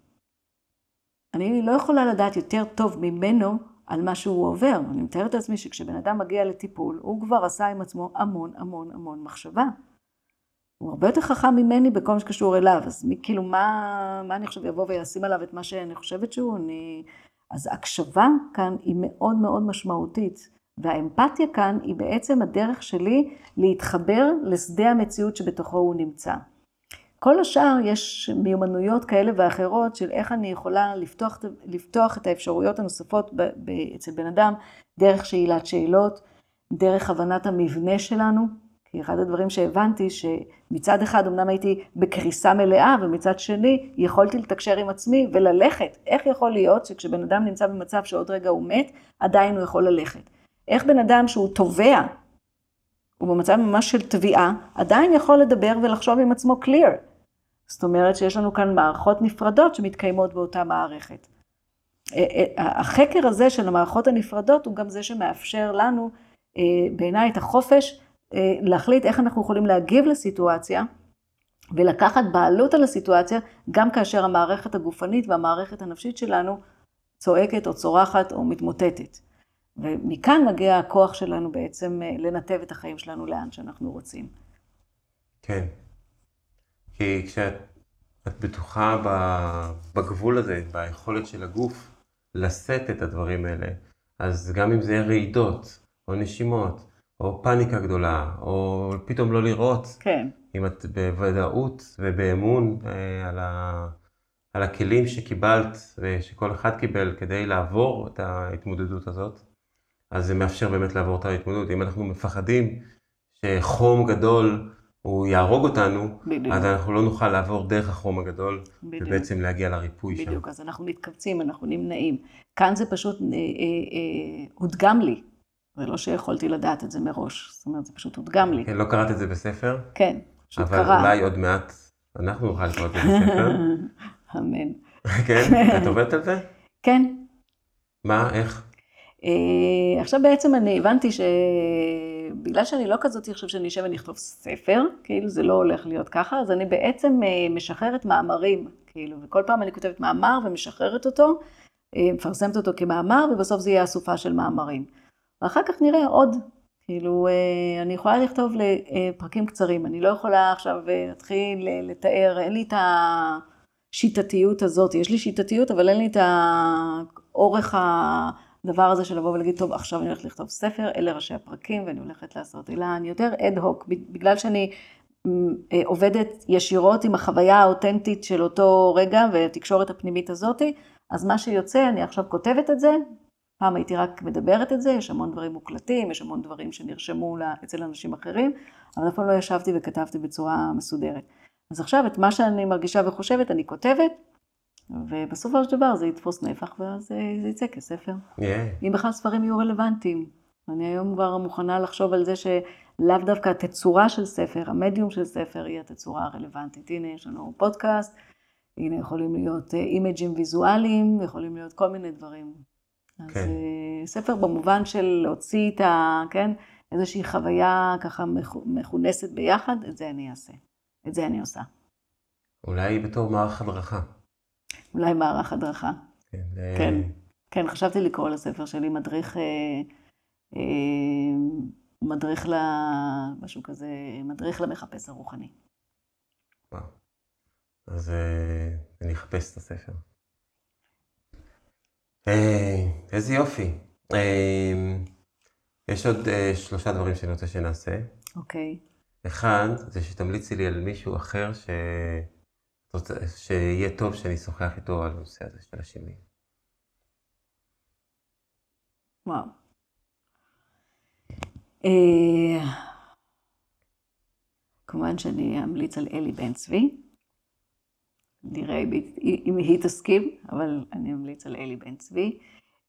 אני לא יכולה לדעת יותר טוב ממנו על מה שהוא עובר. אני מתארת לעצמי שכשבן אדם מגיע לטיפול, הוא כבר עשה עם עצמו המון המון המון מחשבה. הוא הרבה יותר חכם ממני בכל מה שקשור אליו, אז מי, כאילו, מה, מה אני עכשיו אבוא וישים עליו את מה שאני חושבת שהוא? אני... אז הקשבה כאן היא מאוד מאוד משמעותית, והאמפתיה כאן היא בעצם הדרך שלי להתחבר לשדה המציאות שבתוכו הוא נמצא. כל השאר יש מיומנויות כאלה ואחרות של איך אני יכולה לפתוח, לפתוח את האפשרויות הנוספות ב, ב, אצל בן אדם, דרך שאלת שאלות, דרך הבנת המבנה שלנו. כי אחד הדברים שהבנתי, שמצד אחד אמנם הייתי בקריסה מלאה, ומצד שני יכולתי לתקשר עם עצמי וללכת. איך יכול להיות שכשבן אדם נמצא במצב שעוד רגע הוא מת, עדיין הוא יכול ללכת? איך בן אדם שהוא תובע, הוא במצב ממש של תביעה, עדיין יכול לדבר ולחשוב עם עצמו clear. זאת אומרת שיש לנו כאן מערכות נפרדות שמתקיימות באותה מערכת. אה, אה, החקר הזה של המערכות הנפרדות הוא גם זה שמאפשר לנו, אה, בעיניי, את החופש להחליט איך אנחנו יכולים להגיב לסיטואציה ולקחת בעלות על הסיטואציה, גם כאשר המערכת הגופנית והמערכת הנפשית שלנו צועקת או צורחת או מתמוטטת. ומכאן מגיע הכוח שלנו בעצם לנתב את החיים שלנו לאן שאנחנו רוצים. כן. כי כשאת בטוחה בגבול הזה, ביכולת של הגוף לשאת את הדברים האלה, אז גם אם זה יהיה רעידות, או נשימות, או פאניקה גדולה, או פתאום לא לראות, כן. אם את בוודאות ובאמון אה, על, ה, על הכלים שקיבלת ושכל אחד קיבל כדי לעבור את ההתמודדות הזאת, אז זה מאפשר באמת לעבור את ההתמודדות. אם אנחנו מפחדים שחום גדול הוא יהרוג אותנו, בדיוק. אז אנחנו לא נוכל לעבור דרך החום הגדול, בדיוק. ובעצם להגיע לריפוי בדיוק. שם. בדיוק, אז אנחנו מתכווצים, אנחנו נמנעים. כאן זה פשוט אה, אה, אה, הודגם לי, זה לא שיכולתי לדעת את זה מראש, זאת אומרת, זה פשוט הודגם לי. כן, לא קראת את זה בספר? כן, פשוט אבל קרה. אבל אולי עוד מעט אנחנו נוכל לקרוא את זה בספר. (laughs) אמן. (laughs) כן? את עובדת על זה? כן. מה, איך? אה, עכשיו בעצם אני הבנתי שבגלל שאני לא כזאת עכשיו שאני אשב ואני אכתוב ספר, כאילו זה לא הולך להיות ככה, אז אני בעצם אה, משחררת מאמרים, כאילו, וכל פעם אני כותבת מאמר ומשחררת אותו, אה, מפרסמת אותו כמאמר, ובסוף זה יהיה אסופה של מאמרים. ואחר כך נראה עוד, כאילו, אני יכולה לכתוב לפרקים קצרים, אני לא יכולה עכשיו להתחיל לתאר, אין לי את השיטתיות הזאת, יש לי שיטתיות, אבל אין לי את האורך ה... הדבר הזה של לבוא ולהגיד, טוב, עכשיו אני הולכת לכתוב ספר, אלה ראשי הפרקים ואני הולכת לעשות, אלא אני יותר אד הוק, בגלל שאני אה, עובדת ישירות עם החוויה האותנטית של אותו רגע והתקשורת הפנימית הזאתי, אז מה שיוצא, אני עכשיו כותבת את זה, פעם הייתי רק מדברת את זה, יש המון דברים מוקלטים, יש המון דברים שנרשמו אצל אנשים אחרים, אבל אף פעם לא ישבתי וכתבתי בצורה מסודרת. אז עכשיו את מה שאני מרגישה וחושבת, אני כותבת, ובסופו של דבר זה יתפוס נפח ואז זה יצא כספר. Yeah. אם בכלל ספרים יהיו רלוונטיים. אני היום כבר מוכנה לחשוב על זה שלאו דווקא התצורה של ספר, המדיום של ספר היא התצורה הרלוונטית. הנה יש לנו פודקאסט, הנה יכולים להיות אימג'ים ויזואליים, יכולים להיות כל מיני דברים. אז כן. אה, ספר במובן של להוציא את ה... כן? איזושהי חוויה ככה מכונסת ביחד, את זה אני אעשה. את זה אני עושה. אולי בתור מערך הדרכה. אולי מערך הדרכה. כן. כן, כן, חשבתי לקרוא לספר שלי מדריך, אה, אה, מדריך ל... משהו כזה, מדריך למחפש הרוחני. וואו. אז אה, אני אחפש את הספר. איזה יופי. יש עוד שלושה דברים שאני רוצה שנעשה. אוקיי. אחד, זה שתמליצי לי על מישהו אחר ש... שיהיה טוב שאני אשוחח איתו על הנושא הזה של השינוי? וואו. אה, כמובן שאני אמליץ על אלי בן צבי. נראה אם היא תסכים, אבל אני אמליץ על אלי בן צבי.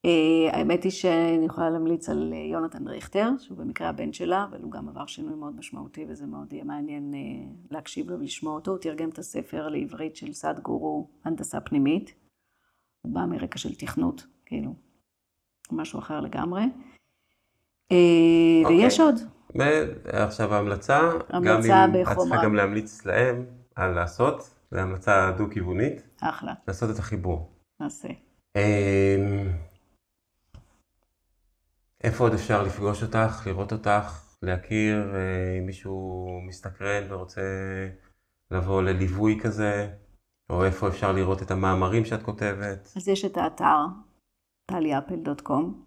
Uh, האמת היא שאני יכולה להמליץ על יונתן ריכטר, שהוא במקרה הבן שלה, אבל הוא גם עבר שינוי מאוד משמעותי, וזה מאוד יהיה מעניין uh, להקשיב לו ולשמוע אותו. הוא תרגם את הספר לעברית של סעד גורו, הנדסה פנימית. הוא בא מרקע של תכנות, כאילו, משהו אחר לגמרי. Okay. ויש עוד. ועכשיו ההמלצה, המלצה גם אם את צריכה גם להמליץ להם על לעשות, זו המלצה דו-כיוונית. אחלה. לעשות את החיבור. נעשה. איפה עוד אפשר לפגוש אותך, לראות אותך, להכיר, אה, אם מישהו מסתקרן ורוצה לבוא לליווי כזה, או איפה אפשר לראות את המאמרים שאת כותבת? אז יש את האתר, טליאפל.קום.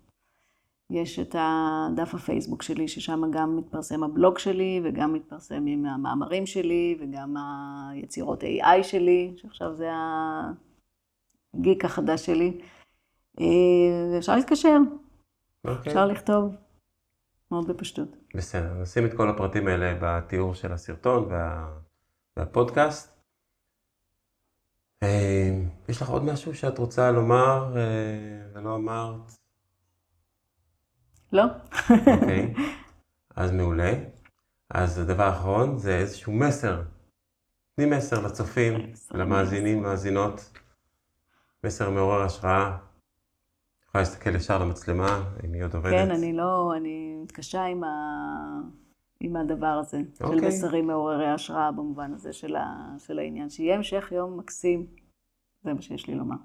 יש את הדף הפייסבוק שלי, ששם גם מתפרסם הבלוג שלי, וגם מתפרסם עם המאמרים שלי, וגם היצירות AI שלי, שעכשיו זה הגיק החדש שלי. אה, ואפשר להתקשר, Okay. אוקיי. אפשר לכתוב מאוד בפשטות. בסדר, נשים את כל הפרטים האלה בתיאור של הסרטון וה... והפודקאסט. אה, יש לך עוד משהו שאת רוצה לומר אה, ולא אמרת? לא. אוקיי, okay. (laughs) אז מעולה. אז הדבר האחרון זה איזשהו מסר. תני מסר לצופים, למאזינים, מאזינות. מסר מעורר השראה. יכולה להסתכל ישר למצלמה, אם היא עוד עובדת. כן, אני לא, אני מתקשה עם, ה... עם הדבר הזה, okay. של אוקיי. מסרים מעוררי השראה במובן הזה של, ה... של העניין. שיהיה המשך יום מקסים, זה מה שיש לי לומר.